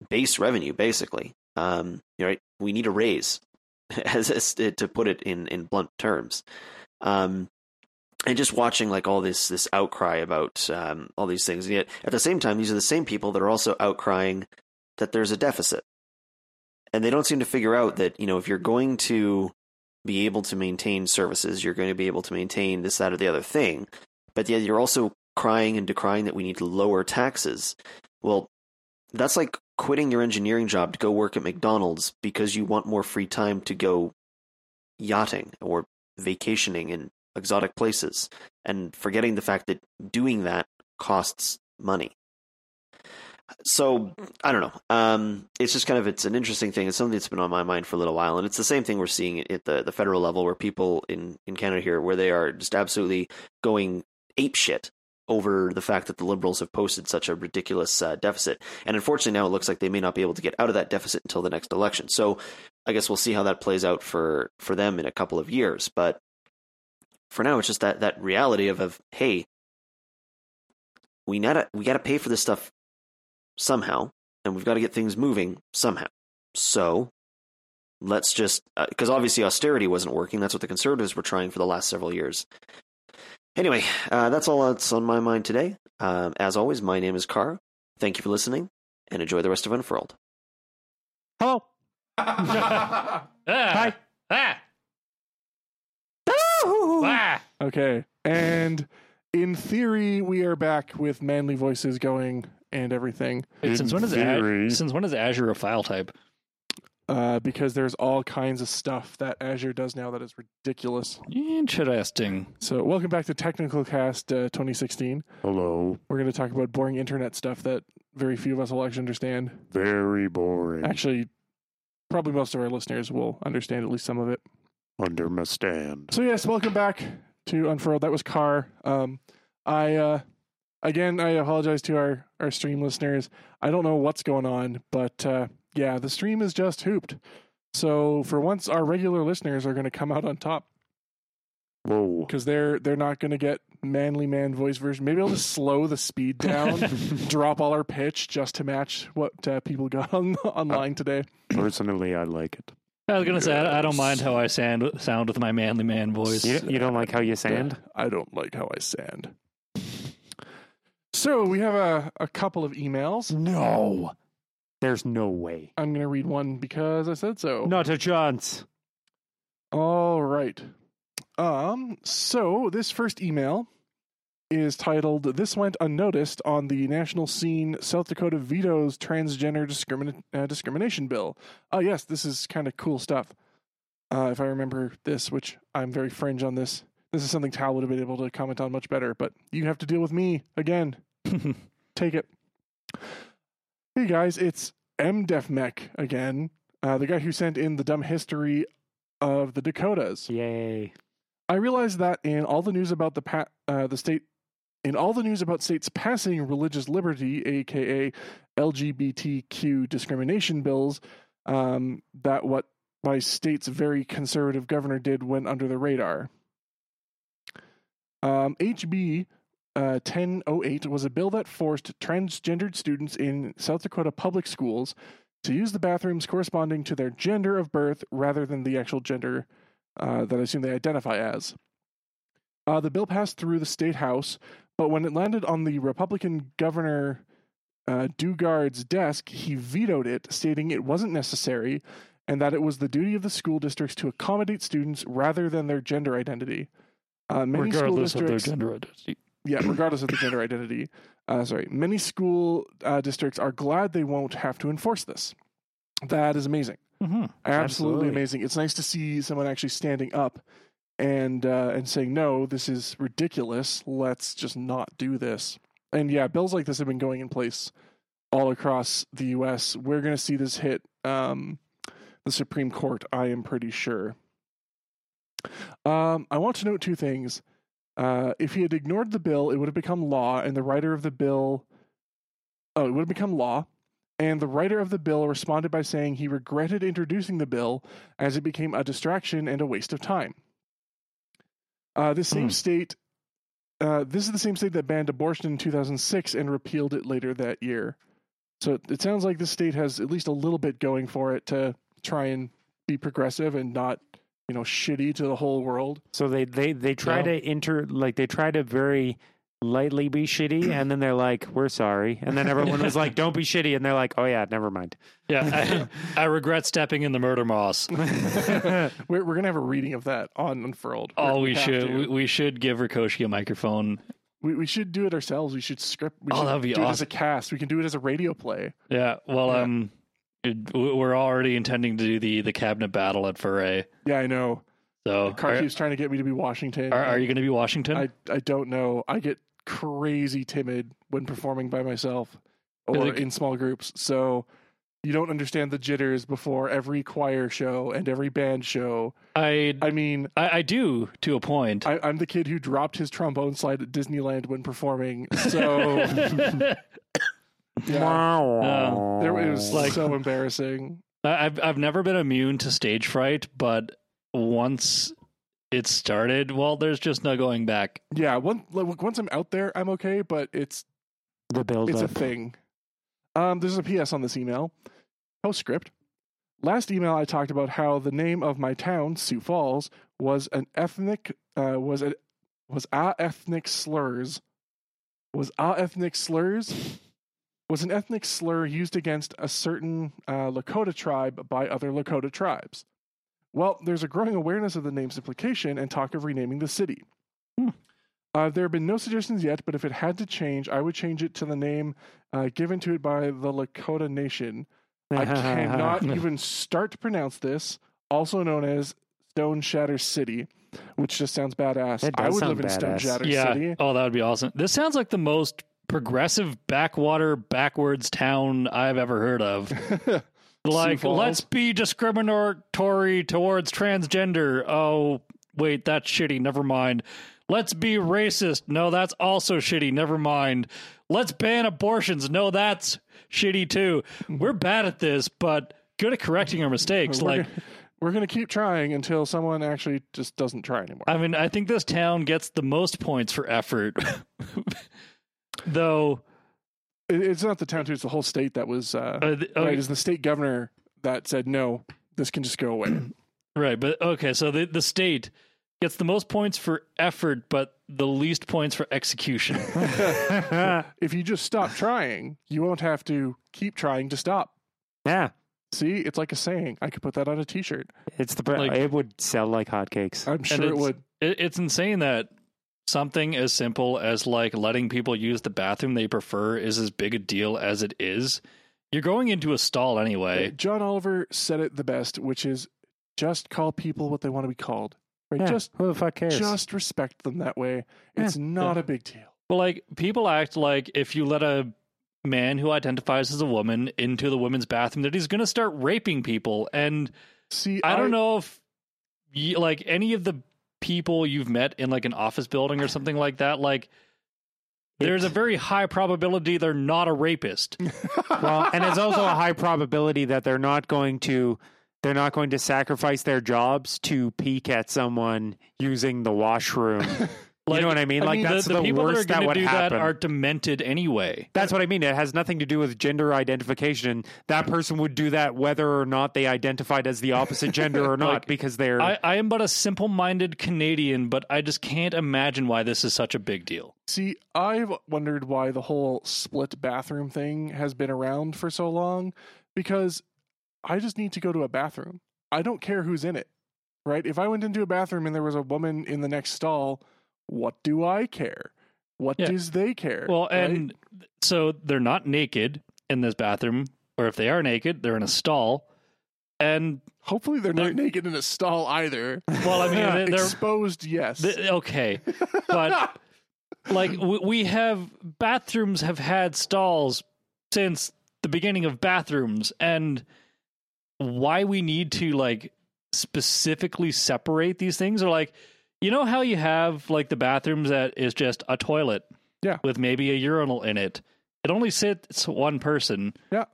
base revenue, basically. Um, right? We need a raise, as, as to put it in in blunt terms. Um, and just watching like all this this outcry about um, all these things, and yet at the same time, these are the same people that are also outcrying that there's a deficit, and they don't seem to figure out that you know if you're going to be able to maintain services, you're going to be able to maintain this, that, or the other thing, but yet you're also crying and decrying that we need to lower taxes. Well, that's like quitting your engineering job to go work at McDonald's because you want more free time to go yachting or vacationing in exotic places and forgetting the fact that doing that costs money. So I don't know. Um, it's just kind of it's an interesting thing. It's something that's been on my mind for a little while, and it's the same thing we're seeing at the the federal level, where people in in Canada here, where they are just absolutely going ape shit over the fact that the liberals have posted such a ridiculous uh, deficit. And unfortunately, now it looks like they may not be able to get out of that deficit until the next election. So I guess we'll see how that plays out for for them in a couple of years. But for now, it's just that that reality of of hey, we gotta we gotta pay for this stuff somehow, and we've got to get things moving somehow. So let's just because obviously austerity wasn't working. That's what the conservatives were trying for the last several years. Anyway, uh, that's all that's on my mind today. Um, as always, my name is Carr. Thank you for listening, and enjoy the rest of Unfurled. Hello. Ah, Hi. Ah, ah. Okay. And in theory, we are back with manly voices going and everything Wait, since when is theory. A- since when is Azure a file type? Uh, because there's all kinds of stuff that Azure does now that is ridiculous. Interesting. So, welcome back to Technical Cast uh, 2016. Hello. We're going to talk about boring internet stuff that very few of us will actually understand. Very boring. Actually, probably most of our listeners will understand at least some of it. Under my stand. So yes, welcome back to Unfurled. That was Car. Um, I uh, again, I apologize to our our stream listeners. I don't know what's going on, but uh, yeah, the stream is just hooped. So for once, our regular listeners are going to come out on top Whoa. because they're they're not going to get manly man voice version. Maybe I'll just slow the speed down, drop all our pitch just to match what uh, people got on online today. Personally, I like it. I was gonna say I, I don't mind how I sound sound with my manly man voice. You, you don't like how you sand? I don't like how I sand. So we have a, a couple of emails. No. There's no way. I'm going to read one because I said so. Not a chance. All right. Um. So this first email is titled "This went unnoticed on the national scene. South Dakota vetoes transgender discrimin- uh, discrimination bill." Oh yes, this is kind of cool stuff. Uh, if I remember this, which I'm very fringe on this, this is something Tal would have been able to comment on much better. But you have to deal with me again. Take it. Hey guys, it's MDefMech again. Uh, the guy who sent in the dumb history of the Dakotas. Yay. I realize that in all the news about the pa- uh, the state, in all the news about states passing religious liberty, aka LGBTQ discrimination bills, um, that what my state's very conservative governor did went under the radar. Um, HB uh, 1008 was a bill that forced transgendered students in South Dakota public schools to use the bathrooms corresponding to their gender of birth rather than the actual gender uh, that I assume they identify as. Uh, the bill passed through the state house, but when it landed on the Republican governor uh, Daugaard's desk, he vetoed it, stating it wasn't necessary and that it was the duty of the school districts to accommodate students rather than their gender identity. Uh, many Regardless school of their gender identity. Yeah, regardless of the gender identity. Uh, sorry, many school uh, districts are glad they won't have to enforce this. That is amazing. Mm-hmm. Absolutely, Absolutely. amazing. It's nice to see someone actually standing up and uh, and saying, "No, this is ridiculous. Let's just not do this." And yeah, bills like this have been going in place all across the U.S. We're going to see this hit um, the Supreme Court. I am pretty sure. Um, I want to note two things. Uh, if he had ignored the bill, it would have become law, and the writer of the bill, oh, it would have become law, and the writer of the bill responded by saying he regretted introducing the bill as it became a distraction and a waste of time. Uh, this same Hmm. state, uh, this is the same state that banned abortion in 2006 and repealed it later that year. So it sounds like this state has at least a little bit going for it to try and be progressive and not, you know, shitty to the whole world. So they they they try Yeah. to enter like they try to very lightly be shitty, and then they're like, "We're sorry," and then everyone was like, "Don't be shitty," and they're like, "Oh yeah, never mind." Yeah, I, I regret stepping in the murder moss. we're we're gonna have a reading of that on Unfurled. Oh, we have should we, we should give Rikoshi a microphone. We, we should do it ourselves. We should script. We Oh, should that'd be do it as awesome. a cast. We can do it as a radio play. Yeah, well, Yeah. um, it- we're already intending to do the the cabinet battle at Foray. Yeah, I know. So, Car are, trying to get me to be Washington. are, are you going to be Washington? I I don't know. I get crazy timid when performing by myself or Like- in small groups. So you don't understand the jitters before every choir show and every band show. I, I mean, I I do to a point. I, I'm the kid who dropped his trombone slide at Disneyland when performing. So yeah, there, it was Like- so embarrassing. I- I've I've never been immune to stage fright, but once it started, well, there's just no going back. Yeah, one, like, once I'm out there, I'm okay. But it's The build It's a thing. Um, there's a PS on this email. Postscript. Last email I talked about how the name of my town, Sioux Falls, was an ethnic uh, was a was a ethnic slurs was a ethnic slurs was an ethnic slur used against a certain uh, Lakota tribe by other Lakota tribes. Well, there's a growing awareness of the name's implication and talk of renaming the city. Hmm. Uh, there have been no suggestions yet, but if it had to change, I would change it to the name uh, given to it by the Lakota Nation. I cannot even start to pronounce this, also known as Stone Shatter City, which just sounds badass. I would sound live in Stone badass. Shatter yeah. City. Oh, that would be awesome. This sounds like the most progressive backwater backwards town I've ever heard of. Like, let's be discriminatory towards transgender. Oh, wait, that's shitty. Never mind. Let's be racist. No, that's also shitty. Never mind. Let's ban abortions. No, that's shitty too. We're bad at this, but good at correcting our mistakes. we're, Like, gonna, we're gonna keep trying until someone actually just doesn't try anymore. I mean, I think this town gets the most points for effort. Though, it's not the town too; it's the whole state that was uh, uh, th- right. okay, It's the state governor that said no. This can just go away. right, but okay, so the, the state gets the most points for effort, but the least points for execution. if you just stop trying, you won't have to keep trying to stop. yeah, See, it's like a saying. I could put that on a T-shirt. it's the Like- it would sell like hotcakes. I'm sure it would. it, it's insane that something as simple as like letting people use the bathroom they prefer is as big a deal as it is. You're going into a stall anyway. John Oliver said it the best, which is just call people what they want to be called. Right? Yeah, Just who the fuck cares? just respect them that way. Yeah, It's not a big deal. But like people act like if you let a man who identifies as a woman into the women's bathroom that he's going to start raping people and See, I don't know if like any of the people you've met in like an office building or something like that like there's a very high probability they're not a rapist. well, and it's also a high probability that they're not going to they're not going to sacrifice their jobs to peek at someone using the washroom. Like, you know what I mean? I Like mean, that's the, the, the people worst that are that would do happen. that are demented anyway. That's what I mean. It has nothing to do with gender identification. That person would do that whether or not they identified as the opposite gender or not, Like, because they're. I, I am but a simple-minded Canadian, but I just can't imagine why this is such a big deal. See, I've wondered why the whole split bathroom thing has been around for so long because I just need to go to a bathroom. I don't care who's in it, right? If I went into a bathroom and there was a woman in the next stall, what do I care? What Yeah. does they care? Well, right? and so they're not naked in this bathroom, or if they are naked, they're in a stall. And hopefully they're they're- not naked in a stall either. well, I mean, they're, they're exposed, yes. th- okay, but like we, we have bathrooms have had stalls since the beginning of bathrooms, and why we need to like specifically separate these things, or like you know how you have like the bathrooms that is just a toilet, Yeah. with maybe a urinal in it. It only sits one person. Yeah.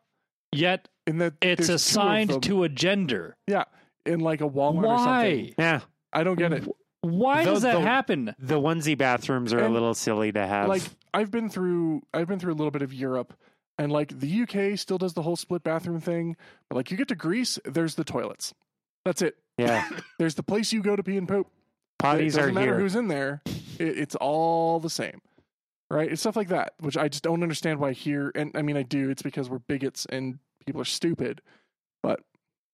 Yet in that it's there's two of assigned to a gender. yeah, in like a Walmart or something. Why? yeah, I don't get it. Why The- does that the- happen? the onesie bathrooms are a little silly to have. like I've been through I've been through a little bit of Europe and like the UK still does the whole split bathroom thing, but like you get to Greece, there's the toilets. That's it. yeah, There's the place you go to pee and poop. It potties doesn't are matter here. who's in there. It, it's all the same. Right? It's stuff like that, which I just don't understand why here and I mean I do, it's because we're bigots and people are stupid. But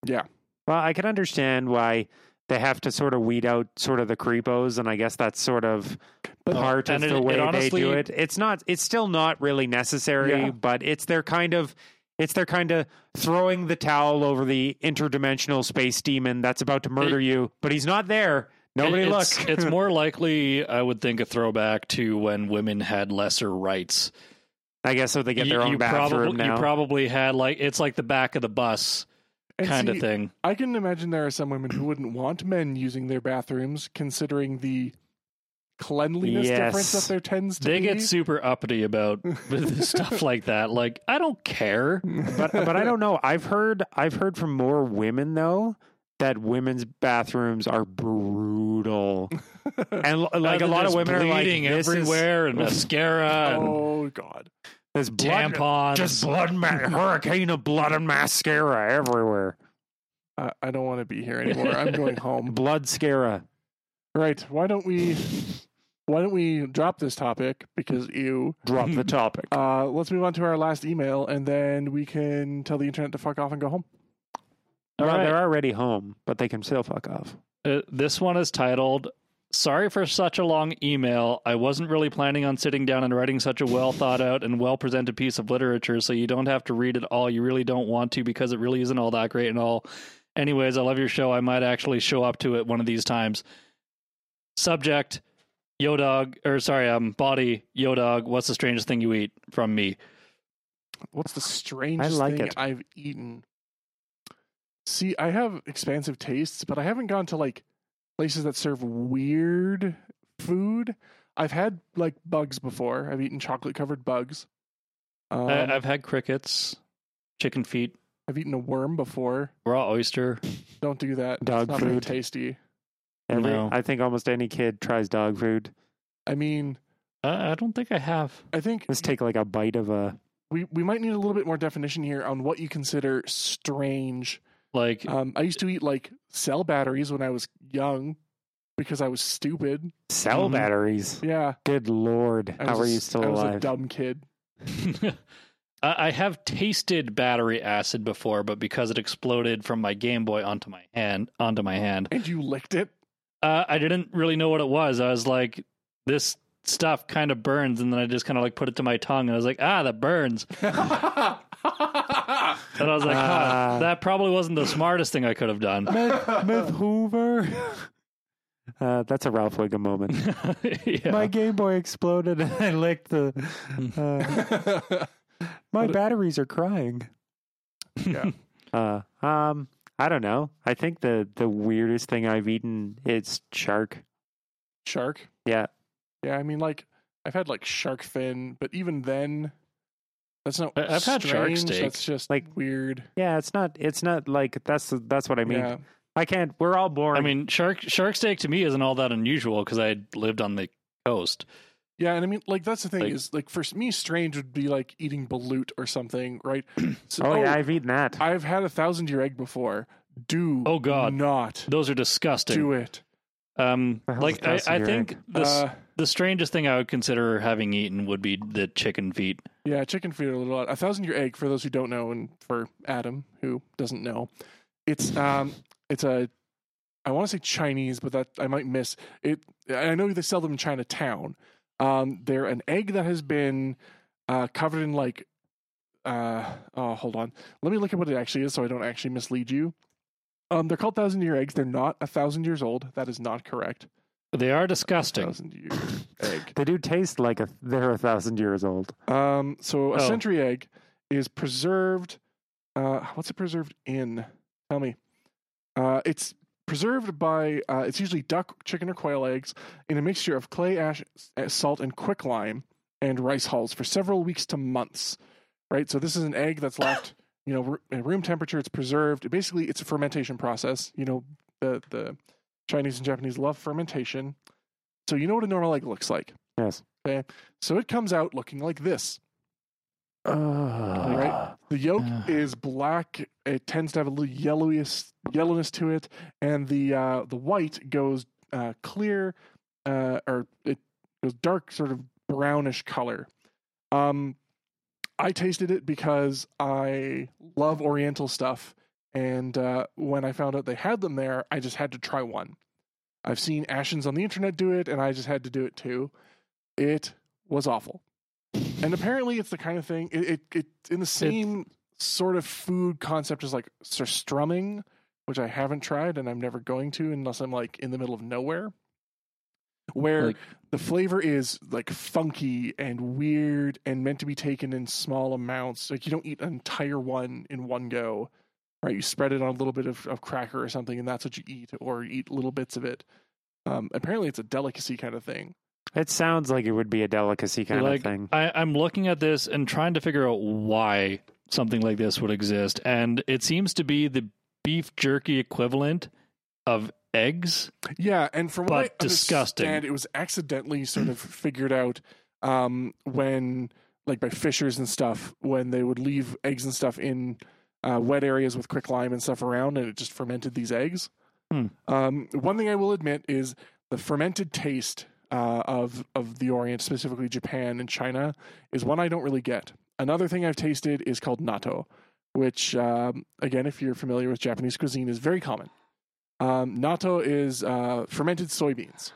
yeah. Well, I can understand why they have to sort of weed out sort of the creepos, and I guess that's sort of But- part of and the it- way it they honestly- do it. It's not. It's still not really necessary, Yeah. but it's their kind of. It's their kind of throwing the towel over the interdimensional space demon that's about to murder you, but he's not there. Nobody It- look. it's, it's more likely, I would think, a throwback to when women had lesser rights. I guess so. They get You- their own you bathroom probably, now. You probably had like it's like the back of the bus And kind see, of thing. I can imagine there are some women who wouldn't want men using their bathrooms, considering the cleanliness difference Yes. that there tends to be. They be. get super uppity about stuff like that. Like I don't care. but but I don't know. I've heard I've heard from more women though that women's bathrooms are brutal, and like a lot of women are like this is- everywhere and mascara. and, oh God! There's blood, tampons. just blood, ma- hurricane of blood and mascara everywhere. Uh, I don't want to be here anymore. I'm going home. Blood scara. Right. Why don't we? Why don't we drop this topic because you? Drop the topic. Uh, let's move on to our last email, and then we can tell the internet to fuck off and go home. All well, right. they're already home, but they can still fuck off. Uh, this one is titled Sorry for such a long email. I wasn't really planning on sitting down and writing such a well thought out and well presented piece of literature, so you don't have to read it all. You really don't want to because it really isn't all that great and all. Anyways, I love your show. I might actually show up to it one of these times. Subject Yo dog or sorry, um body, yo dog, what's the strangest thing you eat from me? What's the strangest like thing it. I've eaten? See, I have expansive tastes, but I haven't gone to like places that serve weird food. I've had like bugs before. I've eaten chocolate covered bugs. Um, I, I've had crickets, chicken feet, I've eaten a worm before. raw oyster. Don't do that. Dog it's not very food. tasty. Every, No. I think almost any kid tries dog food. I mean, I, I don't think I have. I think Let's take like a bite of a. we, we might need a little bit more definition here on what you consider strange. Like Um, I used to eat like cell batteries when I was young because I was stupid. Cell Mhm. batteries. Yeah. Good lord. I How was are a- you still I was a dumb kid. I I have tasted battery acid before, but because it exploded from my Game Boy onto my hand, onto my hand, And you licked it. uh, I didn't really know what it was. I was like, "This stuff kind of burns," and then I just kind of like put it to my tongue, and I was like, "Ah, that burns." And I was like, Ah. huh, "That probably wasn't the smartest thing I could have done." Myth, Myth Hoover. Uh, that's a Ralph Wiggum moment. yeah. My Game Boy exploded and I licked the. Uh, my But- batteries are crying. yeah. Uh, um, I don't know. I think the the weirdest thing I've eaten is shark. Shark. Yeah, Yeah, I mean, like I've had like shark fin, but even then, that's not. I- I've had shark steak. That's just Like- like weird. yeah. It's not. It's not like that's that's what I mean. yeah. I can't. We're all born. I mean, shark shark steak to me isn't all that unusual because I lived on the coast. Yeah, and I mean, like that's the thing Like- is, like for me, strange would be like eating balut or something, right? So, oh, yeah, oh, I've eaten that. I've had a thousand year egg before. Do Oh, God. not Those are disgusting. do it. Um, like I, thousand-year think the Uh, the strangest thing I would consider having eaten would be the chicken feet. yeah, chicken feet are a little odd. A thousand year egg, for those who don't know, and for Adam who doesn't know, it's um, it's a, I want to say Chinese, but that I might miss it. I know they sell them in Chinatown. Um, they're an egg that has been uh, covered in like, uh, oh, hold on. Let me look at what it actually is, so I don't actually mislead you. Um, they're called thousand year eggs. They're not a thousand years old. That is not correct. They are disgusting. Thousand year egg. They do taste like a, they're a thousand years old. Um, so a Oh. century egg is preserved. Uh, what's it preserved in? Tell me. Uh, it's preserved by. Uh, it's usually duck, chicken, or quail eggs in a mixture of clay ash, uh, salt, and quicklime and rice hulls for several weeks to months. Right. So this is an egg that's left. You know, at room temperature. It's preserved. Basically, it's a fermentation process. You know, the the Chinese and Japanese love fermentation. So you know what a normal egg looks like. Yes. Okay. So it comes out looking like this. Uh, Right. The yolk Ah. is black. It tends to have a little yellowish yellowness to it, and the uh, the white goes uh, clear, uh, or it goes dark, sort of brownish color. Um, I tasted it because I love Oriental stuff, and uh, when I found out they had them there, I just had to try one. I've seen Ashens on the internet do it, and I just had to do it too. It was awful. And apparently, it's the kind of thing. It, it it's in the same sort of food concept as like surströmming, which I haven't tried and I'm never going to unless I'm like in the middle of nowhere. Where Like- the flavor is like funky and weird and meant to be taken in small amounts. Like you don't eat an entire one in one go, right? You spread it on a little bit of, of cracker or something, and that's what you eat, or you eat little bits of it. Um, apparently, it's a delicacy kind of thing. it sounds like it would be a delicacy kind like of thing. I, I'm looking at this and trying to figure out why something like this would exist, and it seems to be the beef jerky equivalent of eggs. Yeah, and from what I disgusting. understand, it was accidentally sort of figured out um, when like by fishers and stuff when they would leave eggs and stuff in uh, wet areas with quick lime and stuff around, and it just fermented these eggs. Hmm. Um, one thing I will admit is the fermented taste uh, of of the Orient, specifically Japan and China, is one I don't really get. Another thing I've tasted is called natto, which um, again, if you're familiar with Japanese cuisine, is very common. Um, natto is uh, fermented soybeans.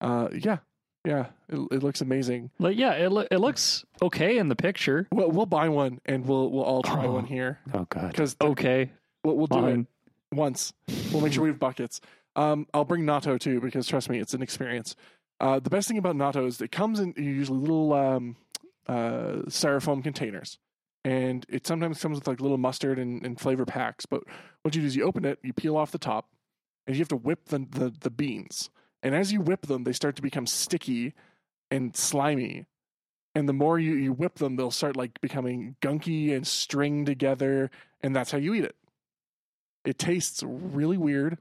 Uh, yeah, yeah, it, it looks amazing. Like, yeah, it lo- it looks okay in the picture. Well, we'll buy one and we'll we'll all try Oh. one here Oh god. because Okay, we'll, we'll do it once. We'll make sure we have buckets. Um, I'll bring natto too because trust me, it's an experience. Uh, the best thing about natto is it comes in usually little um, uh, styrofoam containers, and it sometimes comes with like little mustard and, and flavor packs. But what you do is you open it, you peel off the top, and you have to whip the, the the beans. And as you whip them, they start to become sticky and slimy. And the more you, you whip them, they'll start like becoming gunky and string together, and that's how you eat it. It tastes really weird,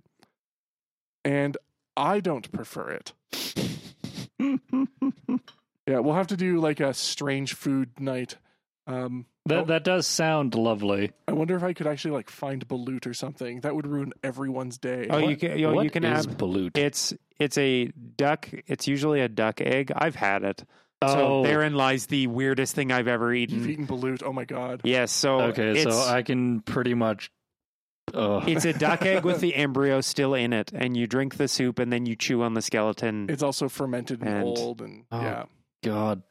and I don't prefer it. Yeah, we'll have to do like a strange food night. Um, that oh, that does sound lovely. I wonder if I could actually like find balut or something. That would ruin everyone's day. Oh, you can. You, know, what you can is have. balut. It's it's a duck. It's usually a duck egg. I've had it. oh, So therein lies the weirdest thing I've ever eaten. You've eaten. eaten balut. Oh my god. Yes. So okay. So I can pretty much. Uh, it's a duck egg with the embryo still in it, and you drink the soup, and then you chew on the skeleton. It's also fermented and, And- old, and Oh, yeah. God,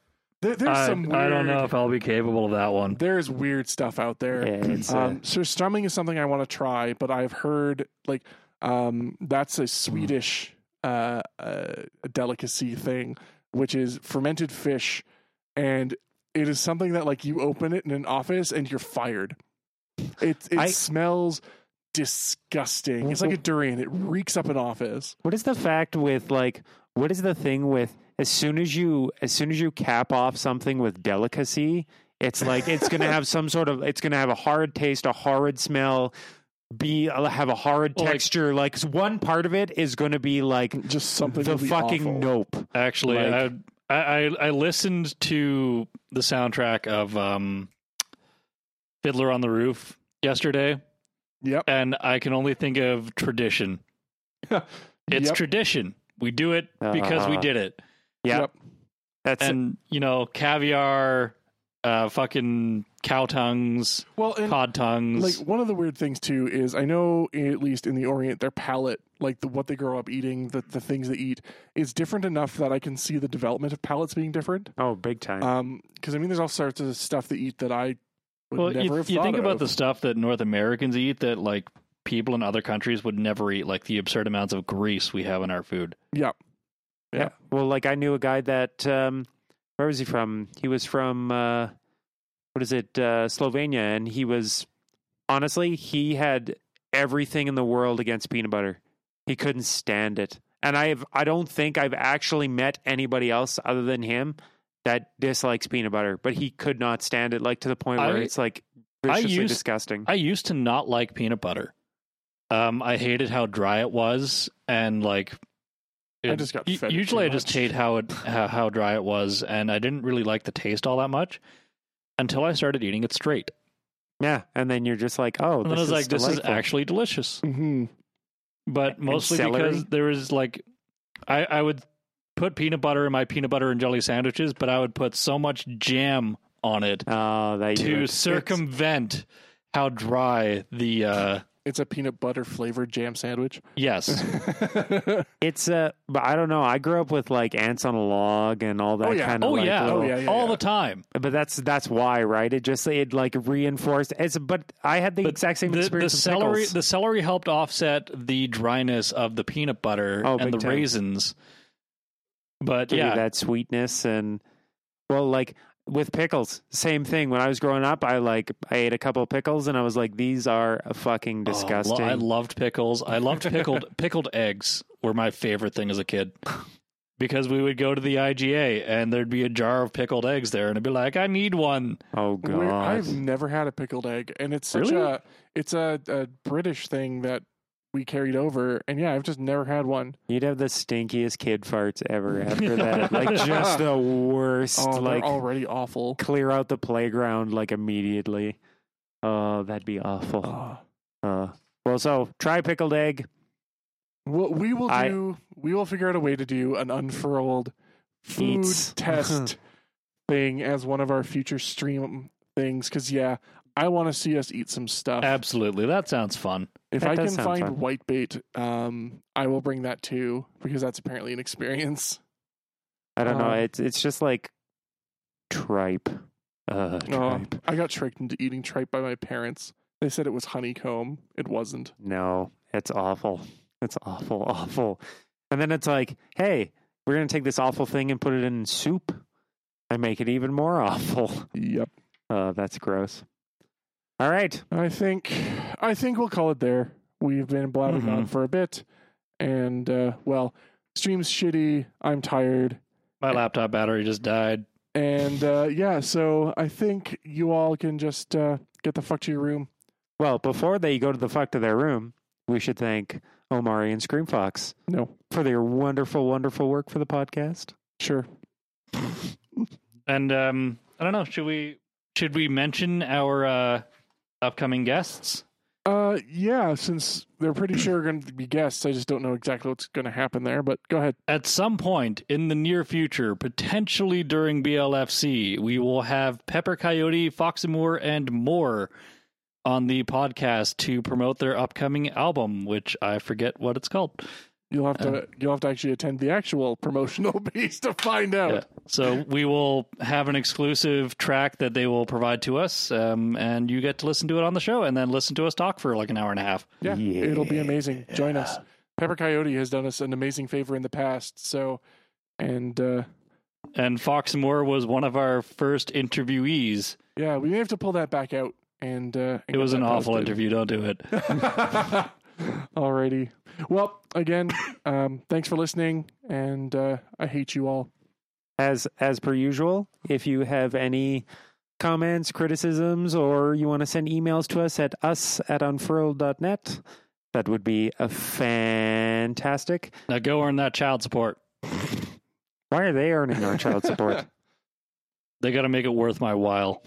There, there's I, some. Weird, I don't know if I'll be capable of that one. There's weird stuff out there. Yeah, uh, Um, surströmming is something I want to try, but I've heard like um, that's a Swedish uh, uh, delicacy thing, which is fermented fish, and it is something that like you open it in an office and you're fired. It it I- smells disgusting. It's like a durian. It reeks up an office. What is the fact with like? What is the thing with? As soon as you, as soon as you cap off something with delicacy, it's like it's going to have some sort of. It's going to have a hard taste, a horrid smell, be uh, have a horrid Well, texture. Like, one part of it is going to be like Just something the fucking awful. nope. Actually, Like- I, I I listened to the soundtrack of um, Fiddler on the Roof yesterday, Yep. and I can only think of tradition. It's Yep. tradition. We do it because we Uh, did it. Yeah, Yep. that's and you know, caviar, uh, fucking cow tongues, Well, and cod tongues. like one of the weird things too is I know at least in the Orient their palate, like the what they grow up eating, the the things they eat, is different enough that I can see the development of palates being different. oh, big time. Um, because I mean, there's all sorts of stuff they eat that I would well, never you, have you thought think about the stuff that North Americans eat that like people in other countries would never eat, like the absurd amounts of grease we have in our food. yeah, Yeah. Well, like I knew a guy that um where was he from? He was from uh what is it? Uh Slovenia and he was honestly, he had everything in the world against peanut butter. He couldn't stand it. And I've I don't think I've actually met anybody else other than him that dislikes peanut butter, but he could not stand it like to the point where I- it's like I viciously used- disgusting. I used to not like peanut butter. Um, I hated how dry it was, and like, I just got it usually I just hate how it how, how dry it was, and I didn't really like the taste all that much until I started eating it straight. yeah, and then you're just like, "Oh, And this I was is like, "This is actually delicious." hmm But mostly because there was like, I I would put peanut butter in my peanut butter and jelly sandwiches, but I would put so much jam on it Oh, to circumvent how dry the uh it's a peanut butter flavored jam sandwich. yes It's uh, but I don't know. I grew up with like ants on a log and all that Oh, yeah. kind of oh like yeah Oh, little- yeah, yeah, all yeah. the time But that's that's why, right? It just it like reinforced. It's but I had the But exact same the, the experience. with celery pickles. the celery helped offset the dryness of the peanut butter Oh, and big the time. raisins but Give you yeah that sweetness and well, like with pickles, same thing. When I was growing up, I like I ate a couple of pickles and I was like, these are fucking Oh, lo- disgusting. I loved pickles. I loved pickled pickled eggs were my favorite thing as a kid. Because we would go to the IGA and there'd be a jar of pickled eggs there, and I'd be like, "I need one." oh Where- god, I've never had a pickled egg, and it's such Really? a it's a, a British thing that we carried over, and yeah, I've just never had one. You'd have the stinkiest kid farts ever after that. Like just the worst. Oh, like they're already awful. clear out the playground like immediately. Oh, that'd be awful. Uh, well, so try pickled egg. Well, we will I- do. we will figure out a way to do an unfurled food Eats. test thing as one of our future stream things. Because yeah, I want to see us eat some stuff. Absolutely. That sounds fun. if that I does can sound find fun. white bait, um, I will bring that too because that's apparently an experience. I don't know. Um, It's it's just like tripe. Uh, Oh, tripe. I got tricked into eating tripe by my parents. They said it was honeycomb. It wasn't. No, it's awful. It's awful, awful. And then it's like, hey, we're gonna take this awful thing and put it in soup and make it even more awful. Yep. Uh, that's gross. All right. I think I think we'll call it there. We've been blabbing on Mhm. for a bit, and uh, well, stream's shitty. I'm tired, My laptop battery just died. and uh, yeah. So I think you all can just uh, get the fuck to your room. Well, before they go to the fuck to their room, we should thank Omari and Scream Fox No, for their wonderful, wonderful work for the podcast. sure. And um, I don't know. Should we should we mention our uh, upcoming guests? Uh, yeah. Since they're pretty sure going to be guests, I just don't know exactly what's going to happen there. But go ahead. At some point in the near future, potentially during BLFC, we will have Pepper Coyote, Foxamoor, and more on the podcast to promote their upcoming album, which I forget what it's called. You'll have to you'll have to actually attend the actual promotional piece to find out. Yeah. So we will have an exclusive track that they will provide to us, um, and you get to listen to it on the show, and then listen to us talk for like an hour and a half. Yeah, it'll be amazing. Join us. Pepper Coyote has done us an amazing favor in the past. So, and uh, And Fox Moore was one of our first interviewees. yeah, we may have to pull that back out. And, uh, and It was that an awful posted. interview. Don't do it. Alrighty. Well, again, um, thanks for listening, and uh, I hate you all. as as per usual if you have any comments criticisms or you want to send emails to us at us at unfurled.net that would be a fantastic Now go earn that child support. why are they earning our child support They got to make it worth my while.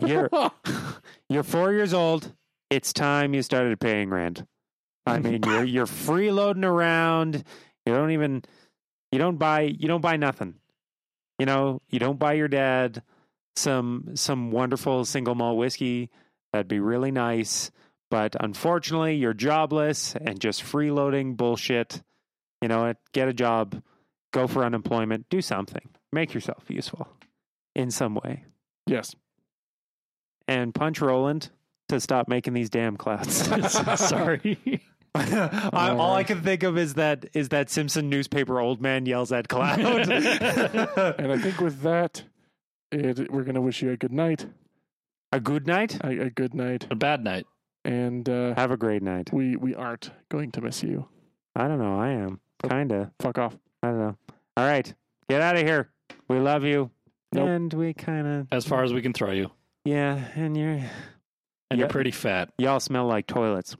you're you're four years old it's time you started paying rent i mean you're you're freeloading around. You don't even you don't buy you don't buy nothing. You know you don't buy your dad some some wonderful single malt whiskey. That'd be really nice. But unfortunately you're jobless and just freeloading bullshit. You know what? get a job. Go for unemployment. Do something. Make yourself useful in some way. Yes. and punch roland to stop making these damn clouds. Sorry. I, all I can think of is that is that Simpson newspaper old man yells at cloud. And I think with that, it, we're going to wish you a good night. a good night. A, a good night. a bad night. And uh, Have a great night. we, we aren't going to miss you. I don't know. I am kinda. Fuck off. I don't know. All right, get out of here. We love you, Nope. and we kind of As far as we can throw you. yeah. And you're And Yeah. you're pretty fat. y'all smell like toilets.